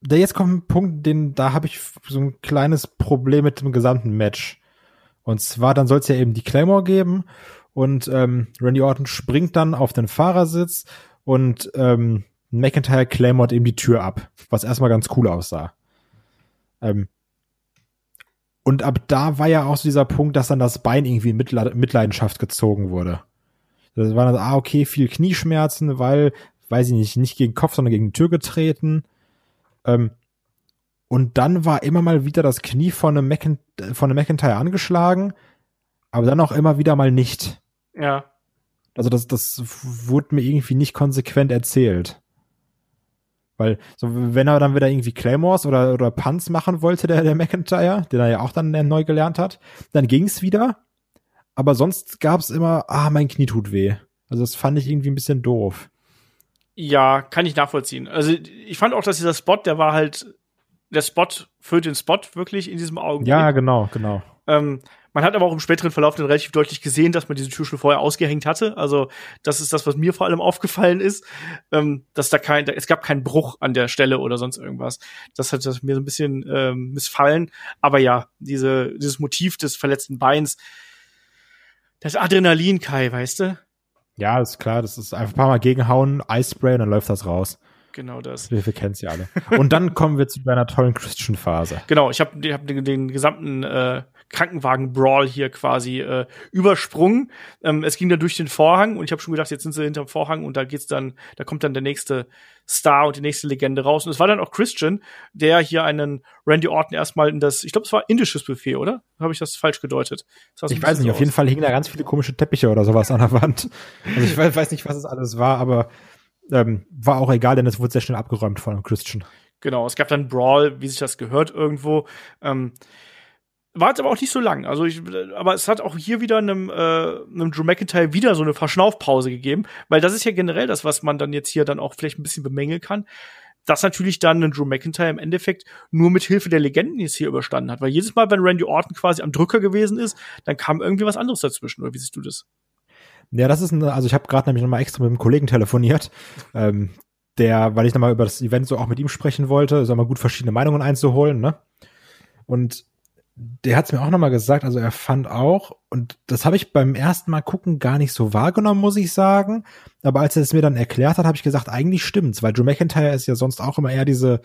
da jetzt kommt ein Punkt, den, da habe ich so ein kleines Problem mit dem gesamten Match. Und zwar, dann soll es ja eben die Claymore geben und ähm, Randy Orton springt dann auf den Fahrersitz und ähm, McIntyre claimert eben die Tür ab, was erstmal ganz cool aussah. Ähm, und ab da war ja auch so dieser Punkt, dass dann das Bein irgendwie in Mitleidenschaft gezogen wurde. Das war dann, ah, okay, viel Knieschmerzen, weil, weiß ich nicht, nicht gegen Kopf, sondern gegen die Tür getreten. Ähm, und dann war immer mal wieder das Knie von einem, von einem McIntyre angeschlagen, aber dann auch immer wieder mal nicht. Ja. Also das, das wurde mir irgendwie nicht konsequent erzählt. Weil, so, wenn er dann wieder irgendwie Claymores oder, oder Punts machen wollte, der, der McIntyre, den er ja auch dann neu gelernt hat, dann ging's wieder. Aber sonst gab's immer, ah, mein Knie tut weh. Also das fand ich irgendwie ein bisschen doof. Ja, kann ich nachvollziehen. Also ich fand auch, dass dieser Spot, der war halt der Spot für den Spot wirklich in diesem Augenblick. Ja, genau, genau. Ähm, man hat aber auch im späteren Verlauf dann relativ deutlich gesehen, dass man diese Tür schon vorher ausgehängt hatte. Also das ist das, was mir vor allem aufgefallen ist, ähm, dass da kein, da, es gab keinen Bruch an der Stelle oder sonst irgendwas. Das hat das mir so ein bisschen ähm, missfallen. Aber ja, diese, dieses Motiv des verletzten Beins, das Adrenalin, Kai, weißt du? Ja, ist klar. Das ist einfach ein paar Mal gegenhauen, Eisspray und dann läuft das raus. Genau das. Wir, wir kennen sie alle. Und dann kommen wir zu deiner tollen Christian-Phase. Genau, ich habe hab den, den gesamten äh, Krankenwagen-Brawl hier quasi äh, übersprungen. Ähm, es ging dann durch den Vorhang und ich habe schon gedacht, jetzt sind sie hinterm Vorhang und da geht's dann, da kommt dann der nächste Star und die nächste Legende raus. Und es war dann auch Christian, der hier einen Randy Orton erstmal in das, ich glaube, es war indisches Buffet, oder? Habe ich das falsch gedeutet? Das ich weiß nicht, so auf jeden Fall hingen da ganz viele komische Teppiche oder sowas an der Wand. Also ich weiß nicht, was es alles war, aber ähm, war auch egal, denn es wurde sehr schnell abgeräumt von Christian. Genau, es gab dann Brawl, wie sich das gehört irgendwo. Ähm, war jetzt aber auch nicht so lang. Also ich, aber es hat auch hier wieder einem, äh, einem Drew McIntyre wieder so eine Verschnaufpause gegeben, weil das ist ja generell das, was man dann jetzt hier dann auch vielleicht ein bisschen bemängeln kann. Dass natürlich dann ein Drew McIntyre im Endeffekt nur mit Hilfe der Legenden jetzt hier überstanden hat. Weil jedes Mal, wenn Randy Orton quasi am Drücker gewesen ist, dann kam irgendwie was anderes dazwischen. Oder wie siehst du das? Ja, das ist ein, also ich habe gerade nämlich nochmal extra mit einem Kollegen telefoniert, ähm, der, weil ich nochmal über das Event so auch mit ihm sprechen wollte, so mal gut verschiedene Meinungen einzuholen, ne? Und der hat es mir auch nochmal gesagt, also er fand auch, und das habe ich beim ersten Mal gucken gar nicht so wahrgenommen, muss ich sagen. Aber als er es mir dann erklärt hat, habe ich gesagt, eigentlich stimmt's, weil Drew McIntyre ist ja sonst auch immer eher diese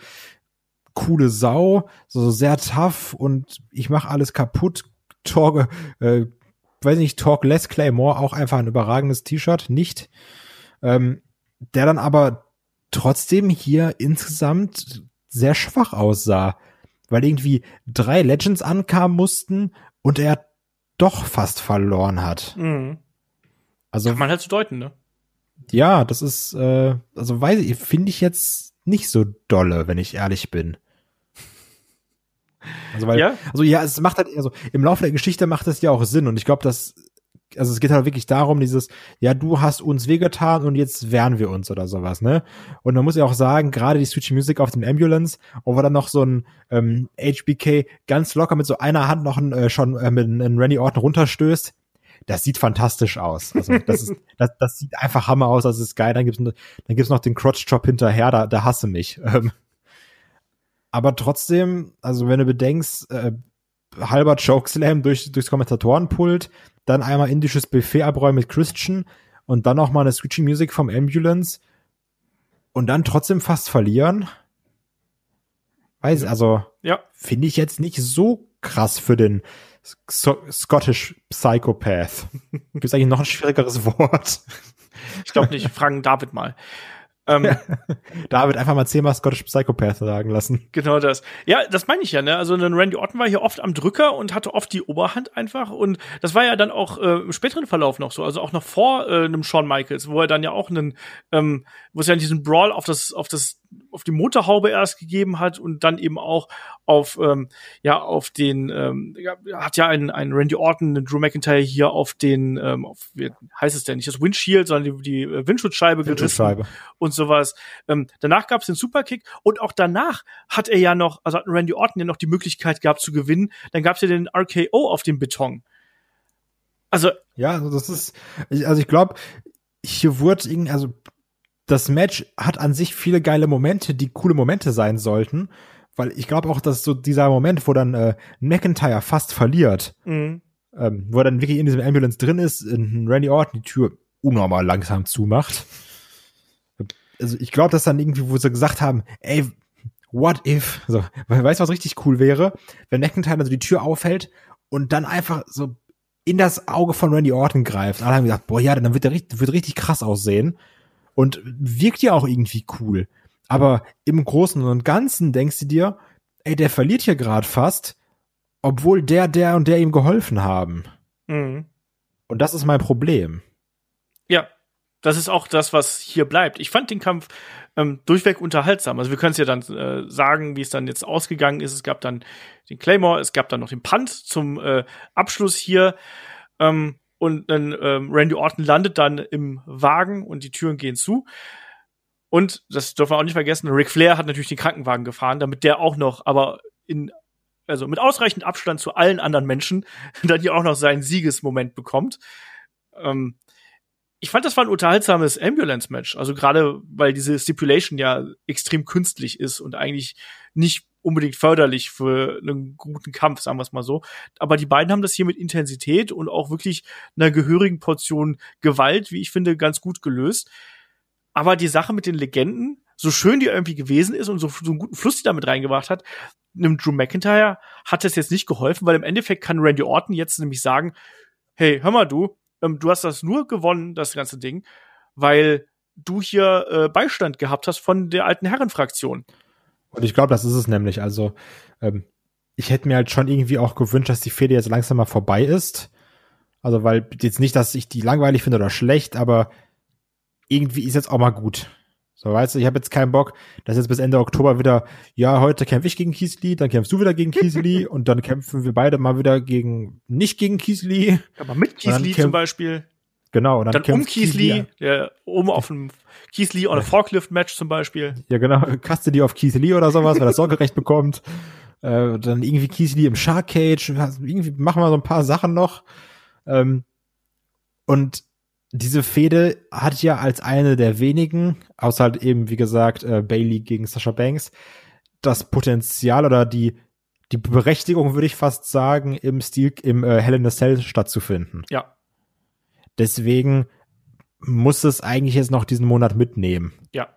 coole Sau, so sehr tough und ich mache alles kaputt, Torge, äh, weiß nicht, Talk Less Claymore, auch einfach ein überragendes T-Shirt, nicht. Ähm, der dann aber trotzdem hier insgesamt sehr schwach aussah, weil irgendwie drei Legends ankamen mussten und er doch fast verloren hat. Mhm. Also kann man halt so deuten, ne? Ja, das ist, äh, also weiß ich, finde ich jetzt nicht so dolle, wenn ich ehrlich bin. Also weil, ja? also ja, es macht halt, also im Laufe der Geschichte macht es ja auch Sinn und ich glaube, das also es geht halt wirklich darum, dieses, ja, du hast uns wehgetan und jetzt wehren wir uns oder sowas, ne? Und man muss ja auch sagen, gerade die Switch Music auf dem Ambulance, wo dann noch so ein ähm, HBK ganz locker mit so einer Hand noch ein, äh, schon äh, mit einem Randy Orton runterstößt, das sieht fantastisch aus. Also das ist, das, das sieht einfach Hammer aus, das ist geil. Dann gibt's, dann gibt's noch den Crotch Chop hinterher, da, da hasse mich. Ähm, aber trotzdem, also wenn du bedenkst, äh, halber Chokeslam durch, durchs Kommentatorenpult, dann einmal indisches Buffet abräumen mit Christian und dann noch mal eine Switching Music vom Ambulance und dann trotzdem fast verlieren. Weiß, also, Ja. finde ich jetzt nicht so krass für den so Scottish Psychopath. Gibt es eigentlich noch ein schwierigeres Wort? Ich glaube nicht. Fragen David mal. Ähm, David einfach mal zehnmal Scottish Psychopath sagen lassen. Genau das. Ja, das meine ich ja, ne? Also ein Randy Orton war hier oft am Drücker und hatte oft die Oberhand einfach. Und das war ja dann auch äh, im späteren Verlauf noch so, also auch noch vor äh, einem Shawn Michaels, wo er dann ja auch einen, ähm, wo es ja diesen Brawl auf das, auf das, auf die Motorhaube erst gegeben hat und dann eben auch auf, ähm, ja, auf den, ähm, ja, hat ja ein, ein Randy Orton, einen Drew McIntyre hier auf den, ähm, auf, wie heißt es denn nicht das Windshield, sondern die, die äh, Windschutzscheibe gerissen und sowas. Ähm, danach gab es den Superkick und auch danach hat er ja noch, also hat Randy Orton ja noch die Möglichkeit gehabt zu gewinnen. Dann gab es ja den RKO auf dem Beton. Also, Ja, also das ist, also ich glaube, hier wurde irgendwie, also das Match hat an sich viele geile Momente, die coole Momente sein sollten, weil ich glaube auch, dass so dieser Moment, wo dann äh, McIntyre fast verliert, mh, ähm, wo er dann wirklich in diesem Ambulance drin ist, Randy Orton die Tür unnormal langsam zumacht. Also ich glaube, dass dann irgendwie, wo sie gesagt haben, ey, what if, so, weil weißt du, was richtig cool wäre, wenn McIntyre also die Tür aufhält und dann einfach so in das Auge von Randy Orton greift. Alle haben gesagt, boah, ja, dann wird der richtig, wird richtig krass aussehen und wirkt ja auch irgendwie cool. Aber im Großen und Ganzen denkst du dir, ey, der verliert hier gerade fast, obwohl der, der und der ihm geholfen haben. mh. Und das ist mein Problem. ja, das ist auch das, was hier bleibt. Ich fand den Kampf ähm, durchweg unterhaltsam. Also wir können es ja dann äh, sagen, wie es dann jetzt ausgegangen ist. Es gab dann den Claymore, es gab dann noch den Punt zum äh, Abschluss hier. Ähm, und dann ähm, Randy Orton landet dann im Wagen und die Türen gehen zu. Und das dürfen wir auch nicht vergessen, Ric Flair hat natürlich den Krankenwagen gefahren, damit der auch noch, aber in also mit ausreichend Abstand zu allen anderen Menschen, dann hier auch noch seinen Siegesmoment bekommt. Ähm, ich fand, das war ein unterhaltsames Ambulance-Match. Also gerade, weil diese Stipulation ja extrem künstlich ist und eigentlich nicht unbedingt förderlich für einen guten Kampf, sagen wir es mal so. Aber die beiden haben das hier mit Intensität und auch wirklich einer gehörigen Portion Gewalt, wie ich finde, ganz gut gelöst. Aber die Sache mit den Legenden, so schön die irgendwie gewesen ist und so, so einen guten Fluss die damit reingebracht hat, einem Drew McIntyre hat das jetzt nicht geholfen, weil im Endeffekt kann Randy Orton jetzt nämlich sagen, hey, hör mal du, ähm, du hast das nur gewonnen, das ganze Ding, weil du hier äh, Beistand gehabt hast von der alten Herrenfraktion. Und ich glaube, das ist es nämlich. Also, ähm, ich hätte mir halt schon irgendwie auch gewünscht, dass die Fehde jetzt langsam mal vorbei ist. Also, weil jetzt nicht, dass ich die langweilig finde oder schlecht, aber irgendwie ist jetzt auch mal gut. So, weißt du, ich habe jetzt keinen Bock, dass jetzt bis Ende Oktober wieder, ja, heute kämpfe ich gegen Kiesli, dann kämpfst du wieder gegen Kiesli und dann kämpfen wir beide mal wieder gegen, nicht gegen Kiesli. Aber mit Kiesli zum Beispiel, Genau, und dann, dann, um Kiesli, der oben auf dem Kiesli on a Forklift-Match zum Beispiel. Ja, genau. Kaste die auf Keith oder sowas, wer das Sorgerecht bekommt. Äh, dann irgendwie Keith Lee im Shark Cage. Irgendwie machen wir so ein paar Sachen noch. Ähm, und diese Fehde hat ja als eine der wenigen, außer halt eben, wie gesagt, äh, Bailey gegen Sasha Banks, das Potenzial oder die, die Berechtigung, würde ich fast sagen, im Stil, im äh, Hell in a Cell stattzufinden. Ja, Deswegen muss es eigentlich jetzt noch diesen Monat mitnehmen. ja.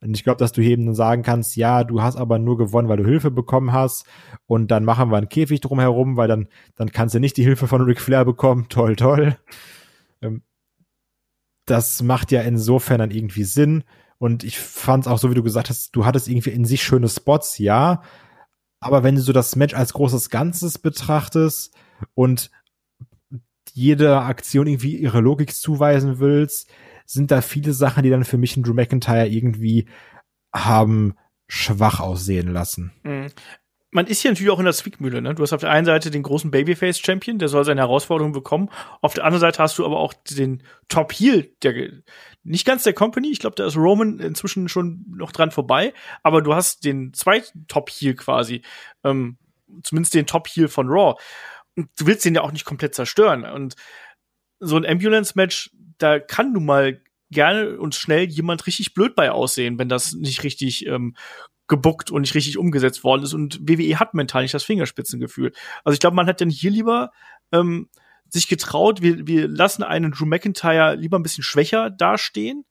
Und ich glaube, dass du eben dann sagen kannst, ja, du hast aber nur gewonnen, weil du Hilfe bekommen hast. Und dann machen wir einen Käfig drumherum, weil dann, dann kannst du nicht die Hilfe von Ric Flair bekommen. Toll, toll. Ähm, Das macht ja insofern dann irgendwie Sinn. Und ich fand es auch so, wie du gesagt hast, du hattest irgendwie in sich schöne Spots, ja. Aber wenn du so das Match als großes Ganzes betrachtest und jede Aktion irgendwie ihre Logik zuweisen willst, sind da viele Sachen, die dann für mich einen Drew McIntyre irgendwie haben schwach aussehen lassen. Mhm. man ist hier natürlich auch in der Zwickmühle. Ne? Du hast auf der einen Seite den großen Babyface-Champion, der soll seine Herausforderung bekommen. Auf der anderen Seite hast du aber auch den Top-Heel, der nicht ganz der Company. Ich glaube, da ist Roman inzwischen schon noch dran vorbei. Aber du hast den zweiten Top-Heel quasi. Ähm, zumindest den Top-Heel von Raw. Du willst den ja auch nicht komplett zerstören. Und so ein Ambulance-Match, da kann nun mal gerne und schnell jemand richtig blöd bei aussehen, wenn das nicht richtig ähm, gebuckt und nicht richtig umgesetzt worden ist. Und WWE hat mental nicht das Fingerspitzengefühl. Also ich glaube, man hat dann hier lieber ähm, sich getraut, wir, wir lassen einen Drew McIntyre lieber ein bisschen schwächer dastehen.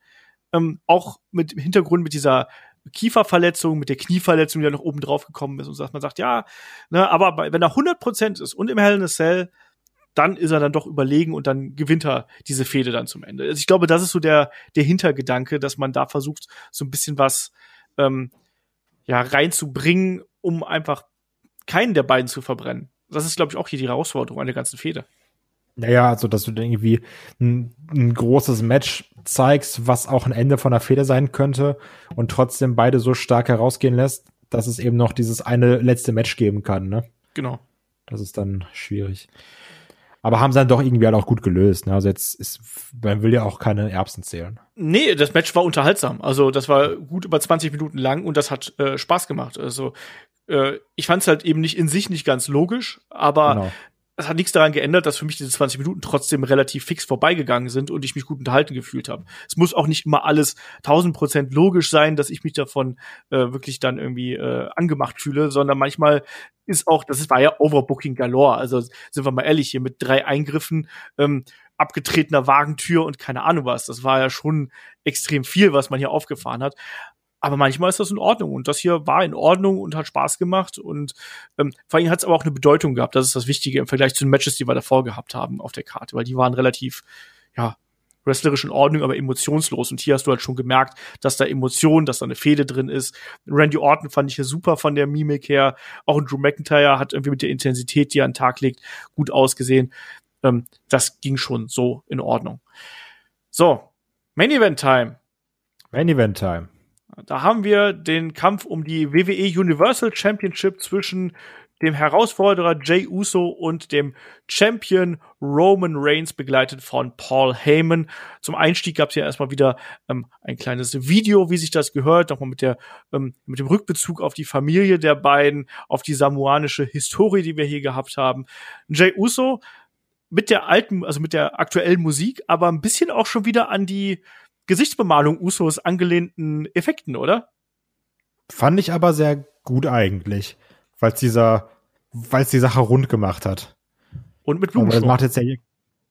Ähm, auch mit Hintergrund mit dieser Kieferverletzung, mit der Knieverletzung, die da noch oben drauf gekommen ist und dass man sagt, ja, ne, aber wenn er 100% ist und im Hell in a Cell, dann ist er dann doch überlegen und dann gewinnt er diese Fehde dann zum Ende. Also ich glaube, das ist so der, der Hintergedanke, dass man da versucht, so ein bisschen was ähm, ja, reinzubringen, um einfach keinen der beiden zu verbrennen. Das ist, glaube ich, auch hier die Herausforderung an der ganzen Fehde. Naja, also dass du dann irgendwie ein, ein, großes Match zeigst, was auch ein Ende von der Fehde sein könnte und trotzdem beide so stark herausgehen lässt, dass es eben noch dieses eine letzte Match geben kann, ne? Genau. Das ist dann schwierig. Aber haben sie dann doch irgendwie halt auch gut gelöst. Ne? Also jetzt ist, man will ja auch keine Erbsen zählen. Nee, das Match war unterhaltsam. Also das war gut über 20 Minuten lang und das hat äh, Spaß gemacht. Also äh, ich fand es halt eben nicht in sich nicht ganz logisch, aber genau es hat nichts daran geändert, dass für mich diese 20 Minuten trotzdem relativ fix vorbeigegangen sind und ich mich gut unterhalten gefühlt habe. Es muss auch nicht immer alles 1000 Prozent logisch sein, dass ich mich davon äh, wirklich dann irgendwie äh, angemacht fühle, sondern manchmal ist auch, das war ja Overbooking galore. Also sind wir mal ehrlich hier mit drei Eingriffen, ähm, abgetretener Wagentür und keine Ahnung was. Das war ja schon extrem viel, was man hier aufgefahren hat. Aber manchmal ist das in Ordnung. Und das hier war in Ordnung und hat Spaß gemacht. Und ähm, vor allem hat es aber auch eine Bedeutung gehabt. Das ist das Wichtige im Vergleich zu den Matches, die wir davor gehabt haben auf der Karte, weil die waren relativ, ja, wrestlerisch in Ordnung, aber emotionslos. Und hier hast du halt schon gemerkt, dass da Emotionen, dass da eine Fehde drin ist. Randy Orton fand ich hier super von der Mimik her. Auch Drew McIntyre hat irgendwie mit der Intensität, die er an den Tag legt, gut ausgesehen. Ähm, das ging schon so in Ordnung. So, Main Event Time. Main Event Time. Da haben wir den Kampf um die WWE Universal Championship zwischen dem Herausforderer Jay Uso und dem Champion Roman Reigns, begleitet von Paul Heyman. Zum Einstieg gab es ja erstmal wieder ähm, ein kleines Video, wie sich das gehört, nochmal mit der ähm, mit dem Rückbezug auf die Familie der beiden, auf die samoanische Historie, die wir hier gehabt haben. Jay Uso mit der alten, also mit der aktuellen Musik, aber ein bisschen auch schon wieder an die Gesichtsbemalung Usos angelehnten Effekten, oder? Fand ich aber sehr gut eigentlich, weil es dieser, weil es die Sache rund gemacht hat. Und mit Blumenschmuck. macht jetzt ja,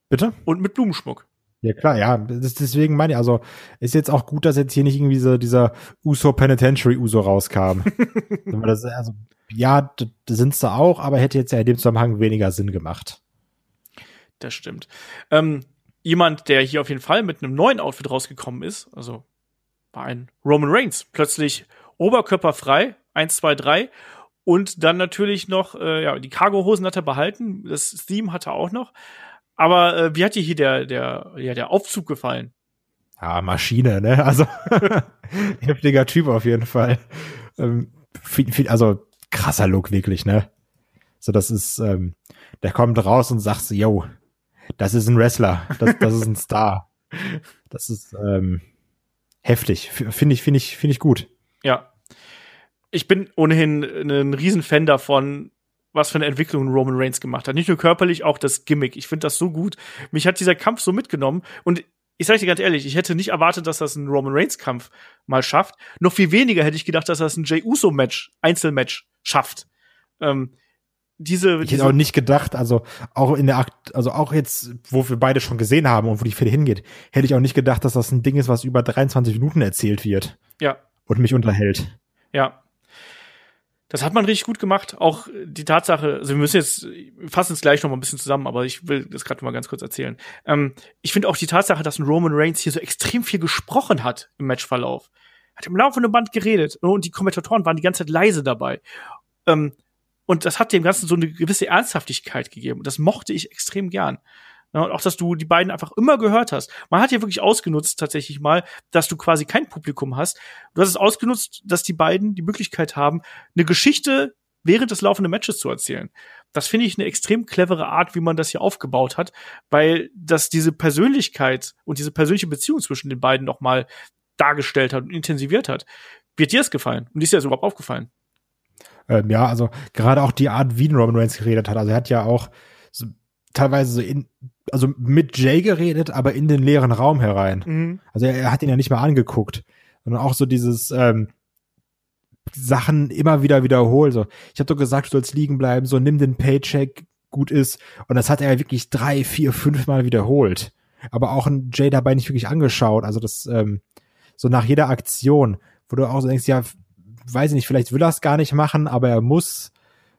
bitte? Und mit Blumenschmuck. Ja klar, ja, deswegen meine ich, also ist jetzt auch gut, dass jetzt hier nicht irgendwie so dieser Uso Penitentiary Uso rauskam. das, also, ja, das sind's da auch, aber hätte jetzt ja in dem Zusammenhang weniger Sinn gemacht. Das stimmt. Ähm, jemand, der hier auf jeden Fall mit einem neuen Outfit rausgekommen ist, also war ein Roman Reigns, plötzlich oberkörperfrei, eins, zwei, drei, und dann natürlich noch, äh, ja, die Cargo-Hosen hat er behalten, das Theme hat er auch noch. Aber äh, wie hat dir hier der, der, ja, der Aufzug gefallen? Ja, Maschine, ne? Also heftiger Typ auf jeden Fall. Ähm, viel, viel, also krasser Look wirklich, ne? So, das ist, ähm, der kommt raus und sagt so, yo, das ist ein Wrestler, das, das ist ein Star. Das ist ähm, heftig. Finde ich, finde ich, finde ich gut. Ja. Ich bin ohnehin ein Riesenfan davon, was für eine Entwicklung Roman Reigns gemacht hat. Nicht nur körperlich, auch das Gimmick. Ich finde das so gut. Mich hat dieser Kampf so mitgenommen und ich sage dir ganz ehrlich, ich hätte nicht erwartet, dass das ein Roman Reigns Kampf mal schafft. Noch viel weniger hätte ich gedacht, dass das ein Jey Uso Match, Einzelmatch schafft. Ähm, diese. Ich hätte auch nicht gedacht, also auch in der Akt, also auch jetzt, wo wir beide schon gesehen haben und wo die Fälle hingeht, hätte ich auch nicht gedacht, dass das ein Ding ist, was über 23 Minuten erzählt wird. Ja. Und mich unterhält. Ja. Das hat man richtig gut gemacht. Auch die Tatsache, also wir müssen jetzt, wir fassen es gleich noch mal ein bisschen zusammen, aber ich will das gerade mal ganz kurz erzählen. Ähm, ich finde auch die Tatsache, dass ein Roman Reigns hier so extrem viel gesprochen hat im Matchverlauf. Hat im laufenden Band geredet und die Kommentatoren waren die ganze Zeit leise dabei. Ähm, und das hat dem Ganzen so eine gewisse Ernsthaftigkeit gegeben. Und das mochte ich extrem gern. Ja, und auch, dass du die beiden einfach immer gehört hast. Man hat ja wirklich ausgenutzt, tatsächlich mal, dass du quasi kein Publikum hast. Du hast es ausgenutzt, dass die beiden die Möglichkeit haben, eine Geschichte während des laufenden Matches zu erzählen. Das finde ich eine extrem clevere Art, wie man das hier aufgebaut hat, weil das diese Persönlichkeit und diese persönliche Beziehung zwischen den beiden noch mal dargestellt hat und intensiviert hat. Wird dir das gefallen? Und ist dir das überhaupt aufgefallen? Ähm, ja, also gerade auch die Art, wie Roman Reigns geredet hat. Also er hat ja auch so, teilweise so in, also mit Jay geredet, aber in den leeren Raum herein. Mhm. Also er, er hat ihn ja nicht mal angeguckt, sondern auch so dieses ähm, Sachen immer wieder wiederholt. So, ich habe doch gesagt, du sollst liegen bleiben. So, nimm den Paycheck, gut ist. Und das hat er wirklich drei, vier, fünf Mal wiederholt. Aber auch ein Jay dabei nicht wirklich angeschaut. Also das ähm, so nach jeder Aktion, wo du auch so denkst, ja, weiß ich nicht, vielleicht will er es gar nicht machen, aber er muss.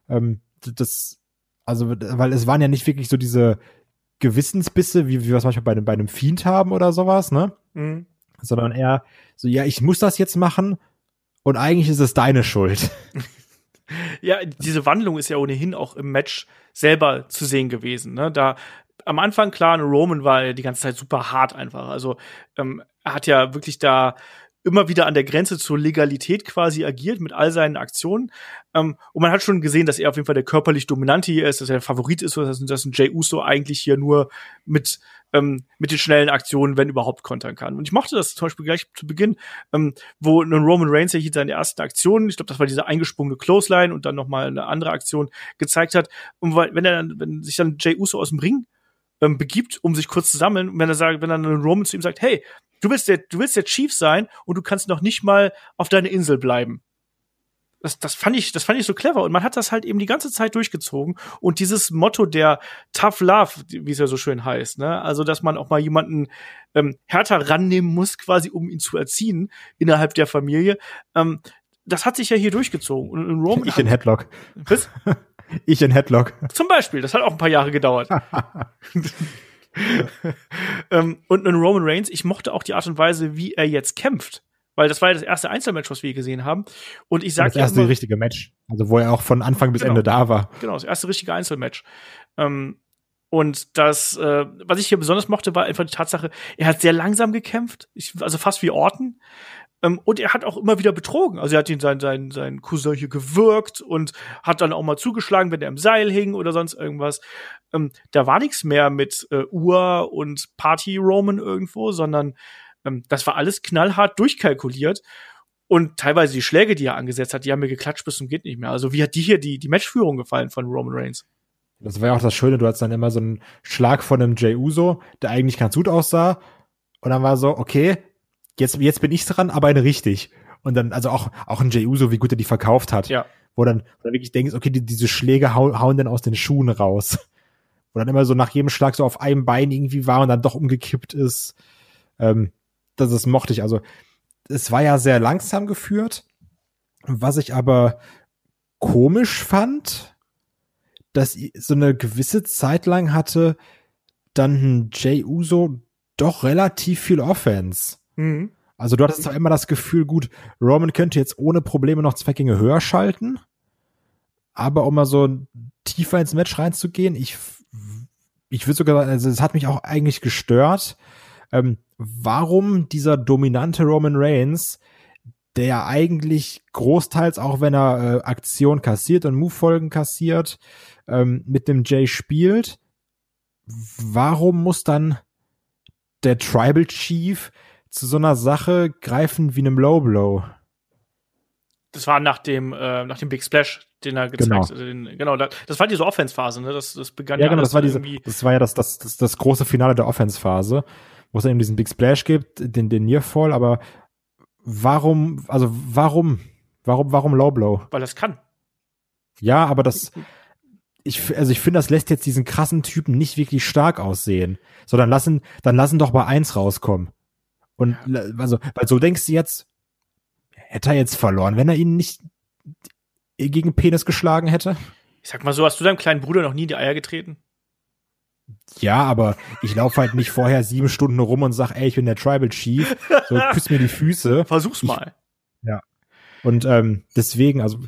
Ähm, das, also, weil es waren ja nicht wirklich so diese Gewissensbisse, wie, wie wir es manchmal bei einem, bei einem Fiend haben oder sowas, ne? Mhm. Sondern eher so, ja, ich muss das jetzt machen und eigentlich ist es deine Schuld. Ja, diese Wandlung ist ja ohnehin auch im Match selber zu sehen gewesen. Ne? Da am Anfang klar, Roman war ja die ganze Zeit super hart einfach. Also ähm, er hat ja wirklich da immer wieder an der Grenze zur Legalität quasi agiert mit all seinen Aktionen. Ähm, und man hat schon gesehen, dass er auf jeden Fall der körperlich Dominante hier ist, dass er der Favorit ist, dass, dass ein Jay Uso eigentlich hier nur mit ähm, mit den schnellen Aktionen, wenn überhaupt, kontern kann. Und ich mochte das zum Beispiel gleich zu Beginn, ähm, wo ein Roman Reigns ja hier seine ersten Aktionen, ich glaube, das war diese eingesprungene Clothesline und dann noch mal eine andere Aktion gezeigt hat. Und wenn er dann, wenn sich dann Jay Uso aus dem Ring ähm, begibt, um sich kurz zu sammeln, wenn er sagt, wenn dann ein Roman zu ihm sagt, hey, du willst der, du willst der Chief sein und du kannst noch nicht mal auf deiner Insel bleiben das, das fand ich, das fand ich so clever. Und man hat das halt eben die ganze Zeit durchgezogen. Und dieses Motto der Tough Love, wie es ja so schön heißt, ne? Also, dass man auch mal jemanden ähm, härter rannehmen muss, quasi, um ihn zu erziehen innerhalb der Familie. Ähm, das hat sich ja hier durchgezogen. Und in Roman ich in Headlock. Was? Ich in Headlock. Zum Beispiel, das hat auch ein paar Jahre gedauert. ähm, und in Roman Reigns, ich mochte auch die Art und Weise, wie er jetzt kämpft. Weil das war ja das erste Einzelmatch, was wir gesehen haben. Und ich sage Das erste ja immer, richtige Match. Also wo er auch von Anfang bis Genau. Ende da war. Genau, das erste richtige Einzelmatch. Ähm, und das, äh, was ich hier besonders mochte, war einfach die Tatsache, er hat sehr langsam gekämpft, ich, also fast wie Orton. Ähm, und er hat auch immer wieder betrogen. Also er hat ihn sein, sein, sein Cousin hier gewürgt und hat dann auch mal zugeschlagen, wenn er im Seil hing oder sonst irgendwas. Ähm, da war nichts mehr mit äh, Uhr und Party-Roman irgendwo, sondern ähm, das war alles knallhart durchkalkuliert. Und teilweise die Schläge, die er angesetzt hat, die haben mir geklatscht bis zum geht nicht mehr. Also wie hat die hier die, die Matchführung gefallen von Roman Reigns? Das war ja auch das Schöne, du hattest dann immer so einen Schlag von einem Jey Uso, der eigentlich ganz gut aussah. Und dann war so, okay, jetzt, jetzt bin ich dran, aber eine richtig. Und dann, also auch, auch ein Jey Uso, wie gut er die verkauft hat. Ja. Wo dann, wo dann wirklich denkst, okay, die, diese Schläge hau, hauen dann aus den Schuhen raus. Wo dann immer so nach jedem Schlag so auf einem Bein irgendwie war und dann doch umgekippt ist. Ähm, das, das mochte ich. Also, es war ja sehr langsam geführt. Was ich aber komisch fand, dass so eine gewisse Zeit lang hatte dann ein Jay Uso doch relativ viel Offense. Mhm. Also du hattest zwar immer das Gefühl, gut, Roman könnte jetzt ohne Probleme noch zwei höher schalten, aber um mal so tiefer ins Match reinzugehen, ich, ich würde sogar, also es hat mich auch eigentlich gestört, ähm, warum dieser dominante Roman Reigns, der eigentlich großteils, auch wenn er äh, Aktion kassiert und Move-Folgen kassiert, ähm, mit dem Jay spielt, warum muss dann der Tribal Chief zu so einer Sache greifen wie einem Low Blow? Das war nach dem, äh, nach dem Big Splash, den er gezeigt Genau. hat. Den, genau, da- das war diese Offense-Phase, ne? Das, das begann Ja, genau, alles das war diese, das war ja das, das, das, das große Finale der Offense-Phase, wo es dann eben diesen Big Splash gibt, den, den Nearfall, aber warum, also warum, warum, warum Low Blow? Weil das kann. Ja, aber das, ich, also ich finde, das lässt jetzt diesen krassen Typen nicht wirklich stark aussehen. So, dann lassen, dann lassen doch bei eins rauskommen. Und, also, weil so denkst du jetzt, hätte er jetzt verloren, wenn er ihn nicht gegen Penis geschlagen hätte? Ich sag mal so, hast du deinem kleinen Bruder noch nie in die Eier getreten? Ja, aber ich laufe halt nicht vorher sieben Stunden rum und sag, ey, ich bin der Tribal Chief, so küss mir die Füße. Versuch's Ich- mal. Und ähm, deswegen, also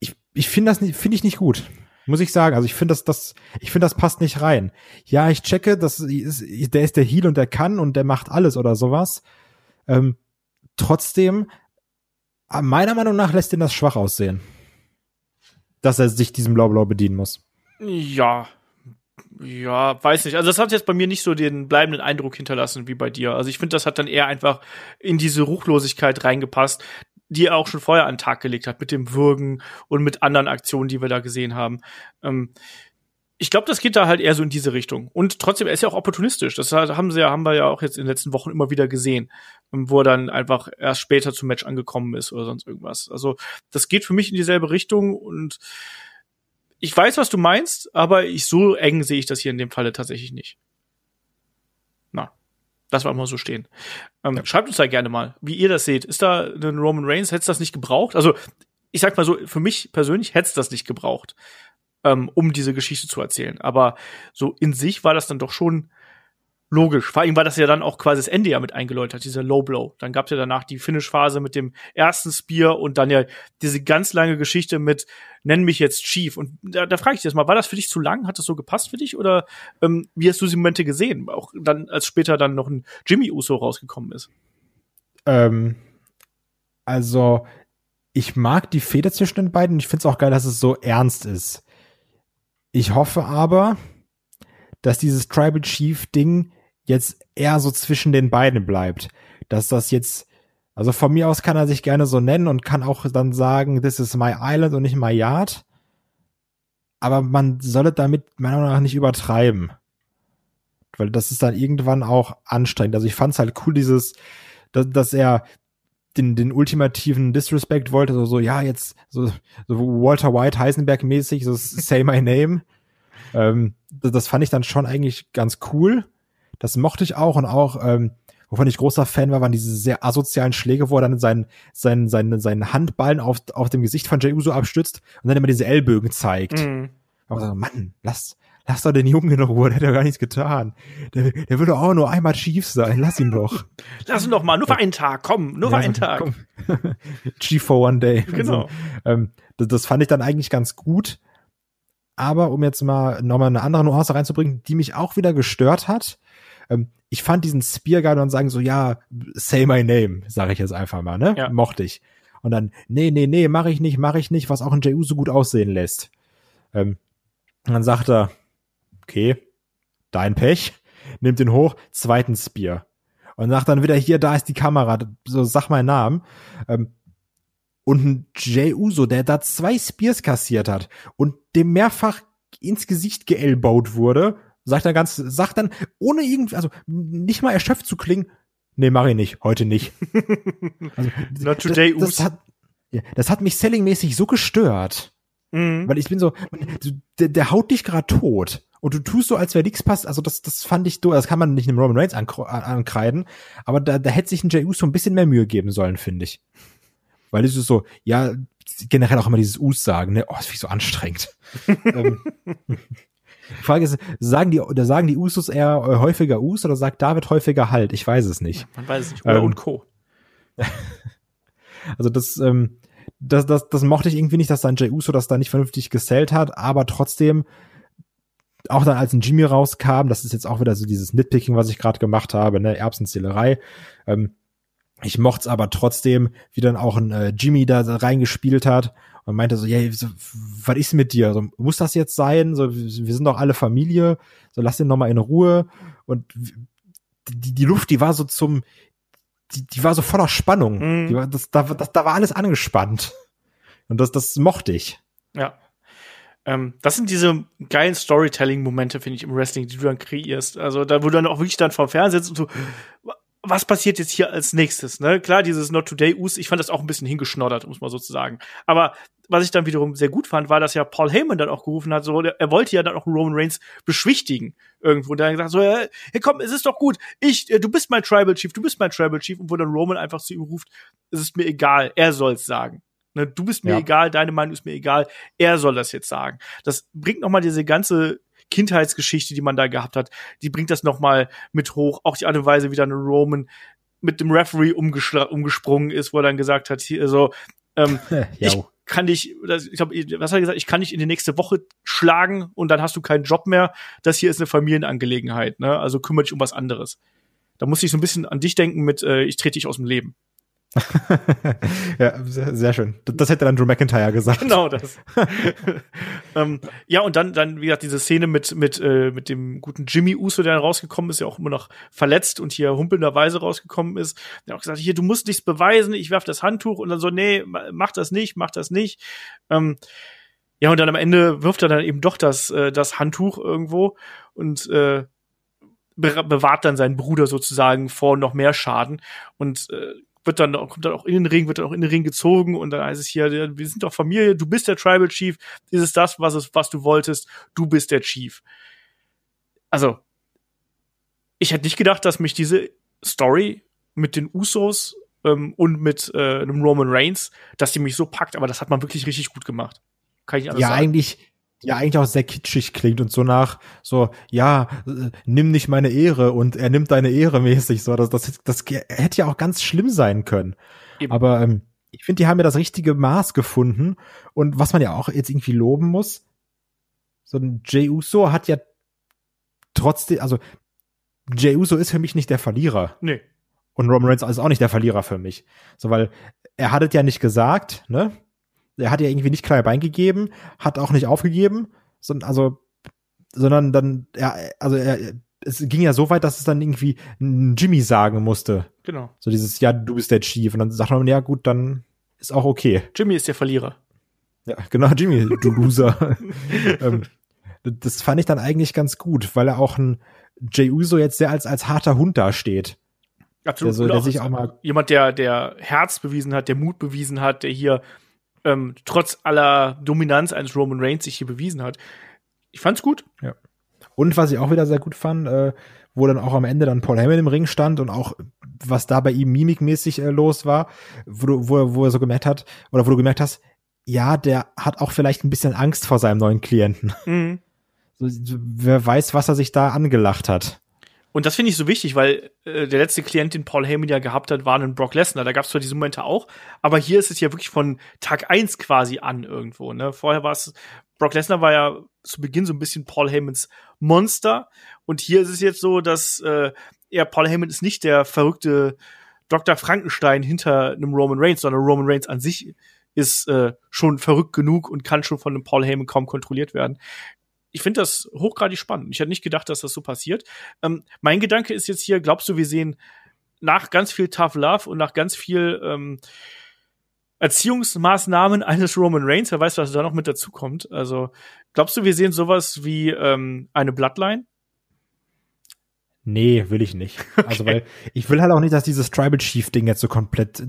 ich, ich finde das nicht, finde ich nicht gut. Muss ich sagen. Also ich finde das, das, ich finde das passt nicht rein. Ja, ich checke, das ist, der ist der Heal und der kann und der macht alles oder sowas. Ähm, trotzdem, äh, meiner Meinung nach lässt ihn das schwach aussehen. dass er sich diesem Blow bedienen muss. Ja, ja, weiß nicht. Also das hat jetzt bei mir nicht so den bleibenden Eindruck hinterlassen wie bei dir. Also ich finde, das hat dann eher einfach in diese Ruchlosigkeit reingepasst, die er auch schon vorher an den Tag gelegt hat mit dem Würgen und mit anderen Aktionen, die wir da gesehen haben. Ähm, ich glaube, das geht da halt eher so in diese Richtung. Und trotzdem, er ist ja auch opportunistisch. Das haben sie ja, haben wir ja auch jetzt in den letzten Wochen immer wieder gesehen, wo er dann einfach erst später zum Match angekommen ist oder sonst irgendwas. Also, das geht für mich in dieselbe Richtung und ich weiß, was du meinst, aber ich so eng sehe ich das hier in dem Falle tatsächlich nicht. War mal so stehen. Ähm, ja. Schreibt uns da gerne mal, wie ihr das seht. Ist da ein Roman Reigns, hätte das nicht gebraucht? Also, ich sag mal so, für mich persönlich hätte es das nicht gebraucht, ähm, um diese Geschichte zu erzählen. Aber so in sich war das dann doch schon logisch. Vor allem, weil das ja dann auch quasi das Ende ja mit eingeläutet hat, dieser Low Blow. Dann gab es ja danach die Finish-Phase mit dem ersten Spear und dann ja diese ganz lange Geschichte mit nenn mich jetzt Chief. Und da, da frage ich dich jetzt mal, war das für dich zu lang? Hat das so gepasst für dich? Oder ähm, wie hast du die Momente gesehen? Auch dann, als später dann noch ein Jimmy Uso rausgekommen ist. Ähm, also, ich mag die Feder zwischen den beiden. Ich finde es auch geil, dass es so ernst ist. Ich hoffe aber, dass dieses Tribal Chief Ding jetzt eher so zwischen den beiden bleibt. Dass das jetzt, also von mir aus kann er sich gerne so nennen und kann auch dann sagen, this is my island und nicht my yard. Aber man solle damit meiner Meinung nach nicht übertreiben. Weil das ist dann irgendwann auch anstrengend. Also ich fand es halt cool, dieses, dass, dass er den, den ultimativen Disrespect wollte, so, so ja, jetzt so, so Walter White Heisenberg mäßig, so say my name. ähm, das, das fand ich dann schon eigentlich ganz cool. Das mochte ich auch und auch, ähm, wovon ich großer Fan war, waren diese sehr asozialen Schläge, wo er dann seinen, seinen, seinen, seinen Handballen auf, auf dem Gesicht von Jey Uso abstützt und dann immer diese Ellbögen zeigt. Mhm. Aber so, Mann, lass, lass doch den Jungen in Ruhe, der hat ja gar nichts getan. Der, der würde auch nur einmal Chief sein, lass ihn doch. lass ihn doch mal, nur für einen Tag, komm, nur ja, für einen Tag. Chief for one day. Genau. So. Ähm, das, das fand ich dann eigentlich ganz gut. Aber um jetzt mal nochmal eine andere Nuance reinzubringen, die mich auch wieder gestört hat, ähm, ich fand diesen Spear geil und sagen so, ja, say my name, sage ich jetzt einfach mal, ne? Ja. Mochte ich. Und dann, nee, nee, nee, mache ich nicht, mache ich nicht, was auch in JU so gut aussehen lässt. Ähm, und dann sagt er, okay, dein Pech, nimmt den hoch, zweiten Spear. Und sagt dann wieder, hier, da ist die Kamera, so sag meinen Namen. Ähm, und ein Jay Uso, der da zwei Spears kassiert hat und dem mehrfach ins Gesicht geelbaut wurde sagt dann ganz, sagt dann, ohne irgendwie, also nicht mal erschöpft zu klingen, nee, mach ich nicht, heute nicht. also, Not today, das, das hat, ja, das hat mich sellingmäßig so gestört. Mhm. Weil ich bin so, der, der haut dich gerade tot. Und du tust so, als wäre nichts passt. Also das, das fand ich, das kann man nicht einem Roman Reigns ankreiden. Aber da, da hätte sich ein Jey Uso ein bisschen mehr Mühe geben sollen, finde ich. Weil es ist so, ja, generell auch immer dieses Us sagen, ne, oh, das finde ich so anstrengend. ähm, die Frage ist, sagen die, oder sagen die Usos eher äh, häufiger Us oder sagt David häufiger Halt? Ich weiß es nicht. Man weiß es nicht. Oder ähm, und Co. also das, ähm, das, das, das mochte ich irgendwie nicht, dass dann Jay Uso das da nicht vernünftig gesellt hat, aber trotzdem, auch dann als ein Jimmy rauskam, das ist jetzt auch wieder so dieses Nitpicking, was ich gerade gemacht habe, ne, Erbsenzählerei, ähm, ich mochte es aber trotzdem, wie dann auch ein äh, Jimmy da reingespielt hat und meinte so, ja, so, was ist mit dir? So, muss das jetzt sein? So, wir sind doch alle Familie, so lass den noch mal in Ruhe. Und die, die Luft, die war so zum, die, die war so voller Spannung. Mhm. Die war, das, da, das, da war alles angespannt. Und das, das mochte ich. Ja. Ähm, das sind diese geilen Storytelling-Momente, finde ich, im Wrestling, die du dann kreierst. Also da, wo du dann auch wirklich dann vor Fernseher sitzt und so, was passiert jetzt hier als nächstes? Ne? Klar, dieses Not Today Us, ich fand das auch ein bisschen hingeschnoddert, muss man sozusagen. Aber was ich dann wiederum sehr gut fand, war, dass ja Paul Heyman dann auch gerufen hat, so, er wollte ja dann auch Roman Reigns beschwichtigen irgendwo. Und dann gesagt so, hey, komm, es ist doch gut, ich, äh, du bist mein Tribal Chief, du bist mein Tribal Chief. Und wo dann Roman einfach zu ihm ruft, es ist mir egal, er soll's sagen. Ne, du bist mir ja. egal, deine Meinung ist mir egal, er soll das jetzt sagen. Das bringt nochmal diese ganze Kindheitsgeschichte, die man da gehabt hat, die bringt das nochmal mit hoch. Auch die Art und Weise, wie dann Roman mit dem Referee umgesprungen ist, wo er dann gesagt hat, hier, so, ähm, ich kann dich, ich glaube, was hat er gesagt, ich kann dich in die nächste Woche schlagen und dann hast du keinen Job mehr. Das hier ist eine Familienangelegenheit, ne? Also kümmere dich um was anderes. Da muss ich so ein bisschen an dich denken mit, äh, ich trete dich aus dem Leben. ja, sehr, sehr, schön. Das hätte dann Drew McIntyre gesagt. Genau das. ähm, ja, und dann, dann, wie gesagt, diese Szene mit, mit, äh, mit dem guten Jimmy Uso, der rausgekommen ist, ja auch immer noch verletzt und hier humpelnderweise rausgekommen ist. Der hat auch gesagt, hier, du musst nichts beweisen, ich werf das Handtuch und dann so, nee, mach das nicht, mach das nicht. Ähm, ja, und dann am Ende wirft er dann eben doch das, äh, das Handtuch irgendwo und äh, bewahrt dann seinen Bruder sozusagen vor noch mehr Schaden und äh, wird dann kommt dann auch in den Ring, wird dann auch in den Ring gezogen und dann heißt es hier, wir sind doch Familie, du bist der Tribal Chief, ist es das, was es, was du wolltest, du bist der Chief. Also, ich hätte nicht gedacht, dass mich diese Story mit den Usos ähm, und mit äh, einem Roman Reigns, dass die mich so packt, aber das hat man wirklich richtig gut gemacht. Kann ich alles ja, sagen. eigentlich ja eigentlich auch sehr kitschig klingt und so nach so ja äh, nimm nicht meine Ehre und er nimmt deine Ehre mäßig so das das, das hätte ja auch ganz schlimm sein können. Eben. aber ähm, ich finde die haben ja das richtige Maß gefunden und was man ja auch jetzt irgendwie loben muss so ein Jey Uso hat ja trotzdem also Jey Uso ist für mich nicht der Verlierer. Nee. Und Roman Reigns ist auch nicht der Verlierer für mich. So weil er hat es ja nicht gesagt ne er hat ja irgendwie nicht klar Bein gegeben, hat auch nicht aufgegeben, sondern also, sondern dann, er, also er, es ging ja so weit, dass es dann irgendwie Jimmy sagen musste. Genau. So dieses, ja, du bist der Chief. Und dann sagt man, ja, gut, dann ist auch okay. Jimmy ist der Verlierer. Ja, genau, Jimmy, du Loser. ähm, das fand ich dann eigentlich ganz gut, weil er auch ein Jey Uso jetzt sehr als, als harter Hund dasteht. Absolut. Der, so, der sich auch mal jemand, der, der Herz bewiesen hat, der Mut bewiesen hat, der hier ähm, trotz aller Dominanz eines Roman Reigns sich hier bewiesen hat. Ich fand's gut. Ja. Und was ich auch wieder sehr gut fand, äh, wo dann auch am Ende dann Paul Heyman im Ring stand und auch was da bei ihm mimikmäßig äh, los war, wo, du, wo, wo er so gemerkt hat, oder wo du gemerkt hast, ja, der hat auch vielleicht ein bisschen Angst vor seinem neuen Klienten. Mhm. So, wer weiß, was er sich da angelacht hat. Und das finde ich so wichtig, weil äh, der letzte Klient, den Paul Heyman ja gehabt hat, war ein Brock Lesnar. Da gab es zwar diese Momente auch, aber hier ist es ja wirklich von Tag eins quasi an irgendwo. Ne? Vorher war es, Brock Lesnar war ja zu Beginn so ein bisschen Paul Heymans Monster. Und hier ist es jetzt so, dass äh, er, Paul Heyman ist nicht der verrückte Dr. Frankenstein hinter einem Roman Reigns, sondern Roman Reigns an sich ist äh, schon verrückt genug und kann schon von einem Paul Heyman kaum kontrolliert werden ich finde das hochgradig spannend. Ich hätte nicht gedacht, dass das so passiert. Ähm, mein Gedanke ist jetzt hier, glaubst du, wir sehen nach ganz viel Tough Love und nach ganz viel ähm, Erziehungsmaßnahmen eines Roman Reigns, wer weiß, was da noch mit dazu kommt. Also, glaubst du, wir sehen sowas wie ähm, eine Bloodline? Nee, will ich nicht. Okay. Also, weil ich will halt auch nicht, dass dieses Tribal Chief Ding jetzt so komplett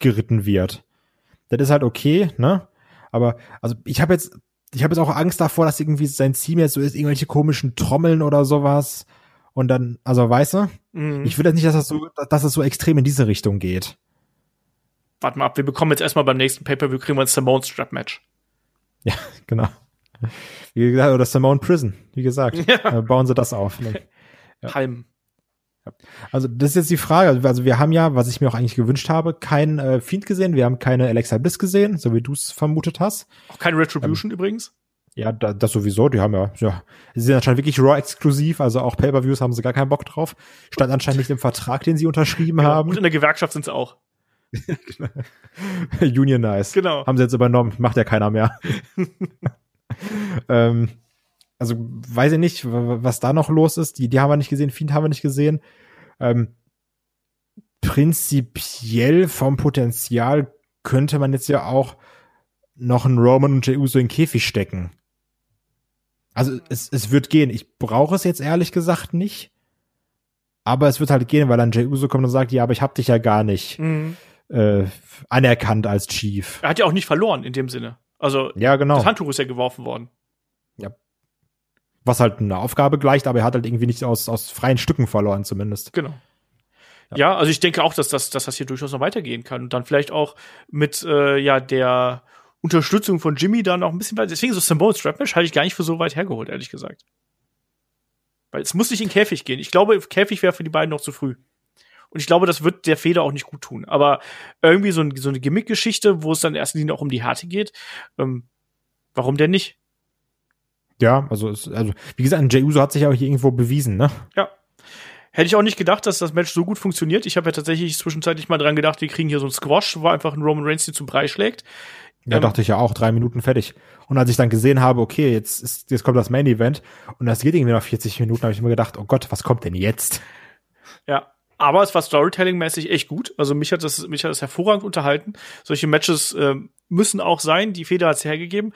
geritten wird. Das ist halt okay, ne? Aber, also, ich habe jetzt ich habe jetzt auch Angst davor, dass irgendwie sein Team jetzt so ist, irgendwelche komischen Trommeln oder sowas. Und dann, also weißt du, mhm. ich will jetzt nicht, dass das so, dass das so extrem in diese Richtung geht. Warte mal ab, wir bekommen jetzt erstmal beim nächsten Paper, wir kriegen wir ein Simone Strap Match. Ja, genau. Wie gesagt, oder Simone Prison, wie gesagt. Ja. Äh, bauen sie das auf. Ja. Palm. Also das ist jetzt die Frage. Also wir haben ja, was ich mir auch eigentlich gewünscht habe, kein äh, Fiend gesehen. Wir haben keine Alexa Bliss gesehen, so wie du es vermutet hast. Auch keine Retribution ähm, übrigens. Ja, da, das sowieso. Die haben ja, ja, sie sind anscheinend wirklich Raw exklusiv. Also auch Pay-per-Views haben sie gar keinen Bock drauf. Stand anscheinend nicht im Vertrag, den sie unterschrieben genau. haben. Und in der Gewerkschaft sind sie auch. Unionize. Genau. Haben sie jetzt übernommen. Macht ja keiner mehr. ähm, also weiß ich nicht, was da noch los ist. Die, die haben wir nicht gesehen, Fiend haben wir nicht gesehen. Ähm, prinzipiell vom Potenzial könnte man jetzt ja auch noch einen Roman und Jey Uso in den Käfig stecken. Also es, es wird gehen. Ich brauche es jetzt ehrlich gesagt nicht. Aber es wird halt gehen, weil dann Jey Uso kommt und sagt, ja, aber ich hab dich ja gar nicht mhm. äh, anerkannt als Chief. Er hat ja auch nicht verloren in dem Sinne. Also ja, genau. das Handtuch ist ja geworfen worden. Was halt eine Aufgabe gleicht, aber er hat halt irgendwie nicht aus, aus freien Stücken verloren, zumindest. Genau. Ja. ja, also ich denke auch, dass das, dass das hier durchaus noch weitergehen kann. Und dann vielleicht auch mit äh, ja der Unterstützung von Jimmy dann noch ein bisschen weiter. Deswegen so Symbol Strap Match halte ich gar nicht für so weit hergeholt, ehrlich gesagt. Weil es muss nicht in Käfig gehen. Ich glaube, Käfig wäre für die beiden noch zu früh. Und ich glaube, das wird der Feder auch nicht gut tun. Aber irgendwie so, ein, so eine Gimmick-Geschichte, wo es dann in erster Linie auch um die Härte geht, ähm, warum denn nicht? Ja, also, es, also wie gesagt, Jey Uso hat sich auch hier irgendwo bewiesen, ne? Ja. Hätte ich auch nicht gedacht, dass das Match so gut funktioniert. Ich habe ja tatsächlich zwischenzeitlich mal dran gedacht, wir kriegen hier so einen Squash, wo einfach ein Roman Reigns die zum Brei schlägt. Ja, ähm, dachte ich ja auch, drei Minuten fertig. Und als ich dann gesehen habe, okay, jetzt, ist, jetzt kommt das Main Event und das geht irgendwie noch 40 Minuten, habe ich mir gedacht, oh Gott, was kommt denn jetzt? Ja, aber es war Storytelling-mäßig echt gut. Also mich hat das, mich hat das hervorragend unterhalten. Solche Matches äh, müssen auch sein. Die Feder hat's hergegeben.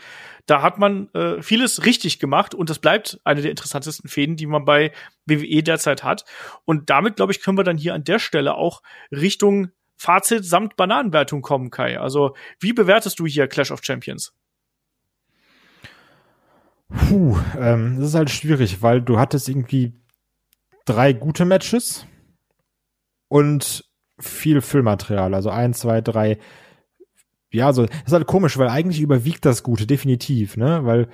Da hat man äh, vieles richtig gemacht und das bleibt eine der interessantesten Fäden, die man bei WWE derzeit hat. Und damit, glaube ich, können wir dann hier an der Stelle auch Richtung Fazit samt Bananenwertung kommen, Kai. Also, wie bewertest du hier Clash of Champions? Puh, ähm, das ist halt schwierig, weil du hattest irgendwie drei gute Matches und viel Füllmaterial. Also ein, zwei, drei. Ja, so, das ist halt komisch, weil eigentlich überwiegt das Gute, definitiv, ne? Weil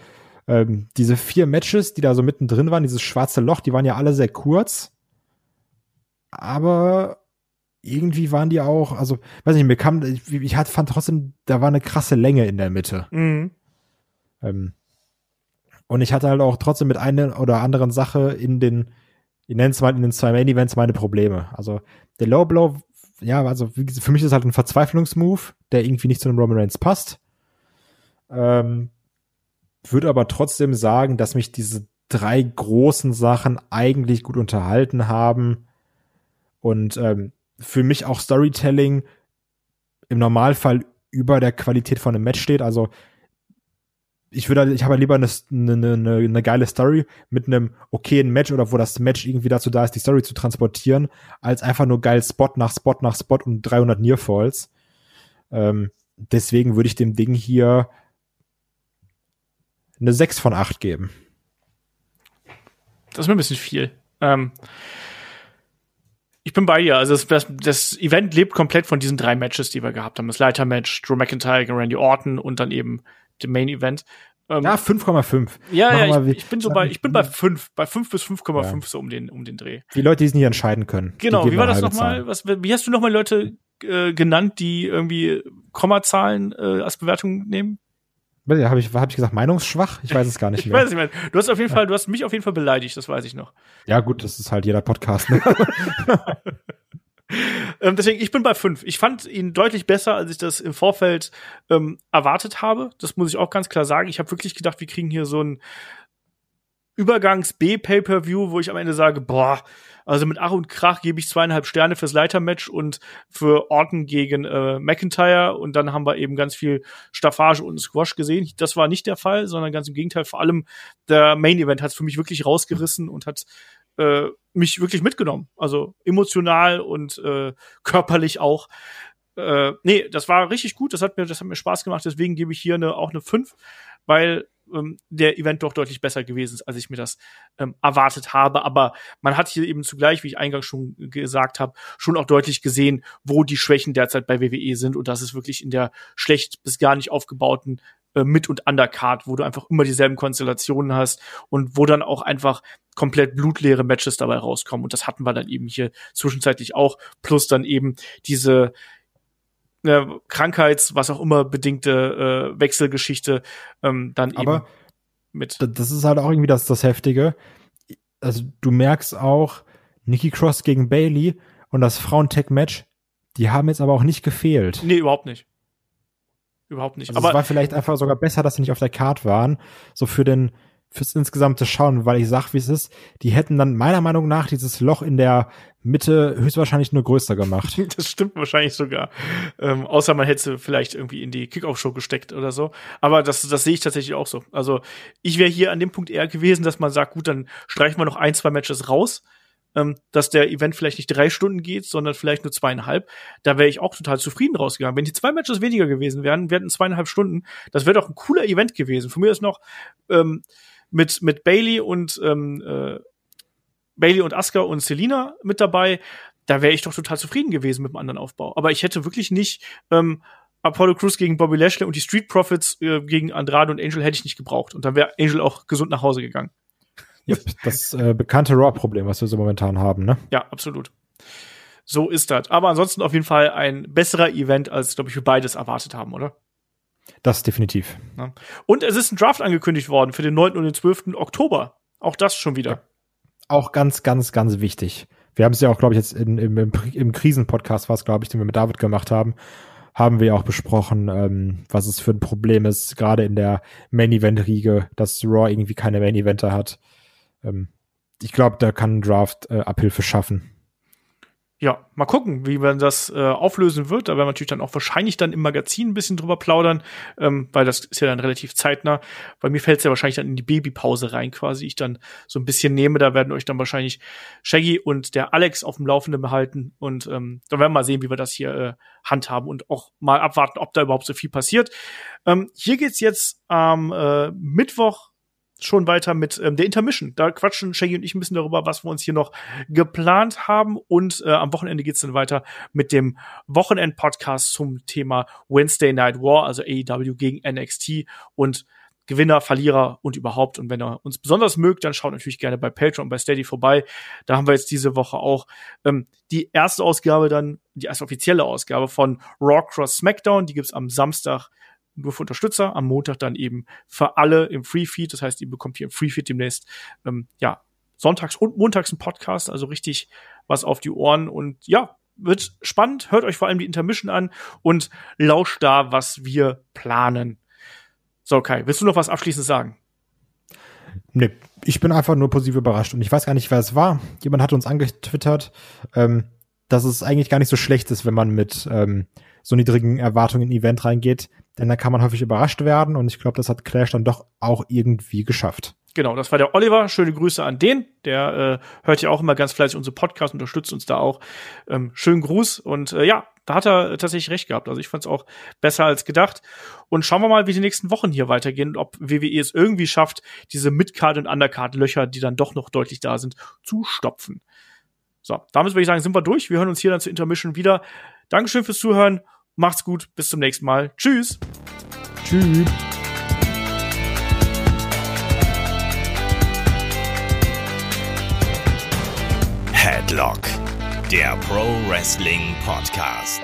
ähm, diese vier Matches, die da so mittendrin waren, dieses schwarze Loch, die waren ja alle sehr kurz. Aber irgendwie waren die auch, also, weiß nicht, mir kam, ich, ich fand trotzdem, da war eine krasse Länge in der Mitte. Mhm. Ähm, und ich hatte halt auch trotzdem mit einer oder anderen Sache in den, ich nenne es mal in den zwei Main Events meine Probleme. Also der Low Blow, ja, also für mich ist halt ein Verzweiflungsmove, der irgendwie nicht zu einem Roman Reigns passt. Ähm, würde aber trotzdem sagen, dass mich diese drei großen Sachen eigentlich gut unterhalten haben und ähm, für mich auch Storytelling im Normalfall über der Qualität von einem Match steht. Also ich würde, ich habe halt lieber eine, eine, eine, eine geile Story mit einem okayen Match oder wo das Match irgendwie dazu da ist, die Story zu transportieren, als einfach nur geil Spot nach Spot nach Spot und 300 Nearfalls. Ähm, deswegen würde ich dem Ding hier eine 6 von 8 geben. Das ist mir ein bisschen viel. Ähm, ich bin bei dir. Also das, das, das, Event lebt komplett von diesen drei Matches, die wir gehabt haben. Das Leitermatch, Drew McIntyre gegen Randy Orton und dann eben dem Main Event. Ähm, ja, 5,5. Ja, ja, ich, ich, bin so bei, ich bin bei 5, bei 5 bis 5,5 ja. so um den, um den Dreh. Die Leute, die es nicht entscheiden können. Genau, wie war das nochmal? Was, wie hast du nochmal Leute äh, genannt, die irgendwie Kommazahlen äh, als Bewertung nehmen? Habe ich, hab ich gesagt, meinungsschwach? Ich weiß es gar nicht mehr. ich weiß nicht mehr. Du hast auf jeden Fall, du hast mich auf jeden Fall beleidigt, das weiß ich noch. Ja, gut, das ist halt jeder Podcast. Ne? ähm, deswegen, ich bin bei fünf. Ich fand ihn deutlich besser, als ich das im Vorfeld ähm, erwartet habe. Das muss ich auch ganz klar sagen. Ich habe wirklich gedacht, wir kriegen hier so ein Übergangs-B-Pay-Per-View, wo ich am Ende sage, boah, also mit Ach und Krach gebe ich zweieinhalb Sterne fürs Leitermatch und für Orton gegen äh, McIntyre und dann haben wir eben ganz viel Staffage und Squash gesehen. Das war nicht der Fall, sondern ganz im Gegenteil. Vor allem der Main Event hat es für mich wirklich rausgerissen und hat äh, mich wirklich mitgenommen. Also emotional und äh, körperlich auch. Äh, nee, das war richtig gut, das hat mir, das hat mir Spaß gemacht, deswegen gebe ich hier eine, auch eine 5, weil ähm, der Event doch deutlich besser gewesen ist, als ich mir das ähm, erwartet habe. Aber man hat hier eben zugleich, wie ich eingangs schon gesagt habe, schon auch deutlich gesehen, wo die Schwächen derzeit bei WWE sind und das ist wirklich in der schlecht bis gar nicht aufgebauten äh, Mit- und Undercard, wo du einfach immer dieselben Konstellationen hast und wo dann auch einfach komplett blutleere Matches dabei rauskommen. Und das hatten wir dann eben hier zwischenzeitlich auch. Plus dann eben diese äh, Krankheits-, was auch immer bedingte äh, Wechselgeschichte ähm, dann Aber eben mit. Das ist halt auch irgendwie das, das Heftige. Also du merkst auch, Nikki Cross gegen Bailey und das Frauen-Tech-Match, die haben jetzt aber auch nicht gefehlt. Nee, überhaupt nicht. Überhaupt nicht. Also aber es war vielleicht einfach sogar besser, dass sie nicht auf der Card waren. So für den, fürs insgesamte Schauen, weil ich sag, wie es ist, die hätten dann meiner Meinung nach dieses Loch in der Mitte höchstwahrscheinlich nur größer gemacht. das stimmt wahrscheinlich sogar. Ähm, außer man hätte sie vielleicht irgendwie in die Kickoff-Show gesteckt oder so. Aber das, das sehe ich tatsächlich auch so. Also ich wäre hier an dem Punkt eher gewesen, dass man sagt, gut, dann streichen wir noch ein, zwei Matches raus ähm, dass der Event vielleicht nicht drei Stunden geht, sondern vielleicht nur zweieinhalb. Da wäre ich auch total zufrieden rausgegangen. Wenn die zwei Matches weniger gewesen wären, wären zweieinhalb Stunden, das wäre doch ein cooler Event gewesen. Für mich ist noch ähm, mit, mit Bailey und ähm, äh, Bailey und Asuka und Selina mit dabei. Da wäre ich doch total zufrieden gewesen mit dem anderen Aufbau. Aber ich hätte wirklich nicht ähm, Apollo Crews gegen Bobby Lashley und die Street Profits äh, gegen Andrade und Angel hätte ich nicht gebraucht. Und dann wäre Angel auch gesund nach Hause gegangen. Yep, das äh, bekannte Raw-Problem, was wir so momentan haben, ne? Ja, absolut. So ist das. Aber ansonsten auf jeden Fall ein besserer Event, als, glaube ich, wir beides erwartet haben, oder? Das definitiv. Ja. Und es ist ein Draft angekündigt worden für den 9. und den 12. Oktober. Auch das schon wieder. Ja. Auch ganz, ganz, ganz wichtig. wir haben es ja auch, glaube ich, jetzt in, im, im, im Krisenpodcast, was glaube ich, den wir mit David gemacht haben, haben wir auch besprochen, ähm, was es für ein Problem ist, gerade in der Main-Event-Riege, dass Raw irgendwie keine Main-Eventer hat. Ähm, ich glaube, da kann ein Draft äh, Abhilfe schaffen ja, mal gucken, wie man das äh, auflösen wird. Da werden wir natürlich dann auch wahrscheinlich dann im Magazin ein bisschen drüber plaudern, ähm, weil das ist ja dann relativ zeitnah. Bei mir fällt es ja wahrscheinlich dann in die Babypause rein, quasi. Ich dann so ein bisschen nehme. Da werden euch dann wahrscheinlich Shaggy und der Alex auf dem Laufenden behalten. Und ähm, dann werden wir mal sehen, wie wir das hier äh, handhaben und auch mal abwarten, ob da überhaupt so viel passiert. Ähm, hier geht's jetzt am äh, Mittwoch schon weiter mit ähm, der Intermission. Da quatschen Shaggy und ich ein bisschen darüber, was wir uns hier noch geplant haben. Und äh, am Wochenende geht's dann weiter mit dem Wochenend-Podcast zum Thema Wednesday Night War, also AEW gegen NXT und Gewinner, Verlierer und überhaupt. Und wenn ihr uns besonders mögt, dann schaut natürlich gerne bei Patreon bei Steady vorbei. Da haben wir jetzt diese Woche auch ähm, die erste Ausgabe dann, die erste offizielle Ausgabe von Raw Cross SmackDown. Die gibt's am Samstag nur für Unterstützer, am Montag dann eben für alle im Free Feed. Das heißt, ihr bekommt hier im Free Feed demnächst ähm, ja sonntags und montags einen Podcast, also richtig was auf die Ohren und ja, wird spannend. Hört euch vor allem die Intermission an und lauscht da, was wir planen. So, Kai, willst du noch was abschließend sagen? Nee, ich bin einfach nur positiv überrascht und ich weiß gar nicht, wer es war. Jemand hat uns angetwittert, ähm, dass es eigentlich gar nicht so schlecht ist, wenn man mit ähm, so niedrigen Erwartungen in ein Event reingeht, denn da kann man häufig überrascht werden und ich glaube, das hat Clash dann doch auch irgendwie geschafft. Genau, das war der Oliver. Schöne Grüße an den. Der äh, hört ja auch immer ganz fleißig unsere Podcast, unterstützt uns da auch. Ähm, schönen Gruß. Und äh, ja, da hat er tatsächlich recht gehabt. Also ich fand es auch besser als gedacht. Und schauen wir mal, wie die nächsten Wochen hier weitergehen und ob WWE es irgendwie schafft, diese Midcard- und Undercard-Löcher, die dann doch noch deutlich da sind, zu stopfen. So, damit würde ich sagen, sind wir durch. Wir hören uns hier dann zur Intermission wieder. Dankeschön fürs Zuhören Macht's gut, bis zum nächsten Mal. Tschüss. Tschüss. Headlock, der Pro Wrestling Podcast.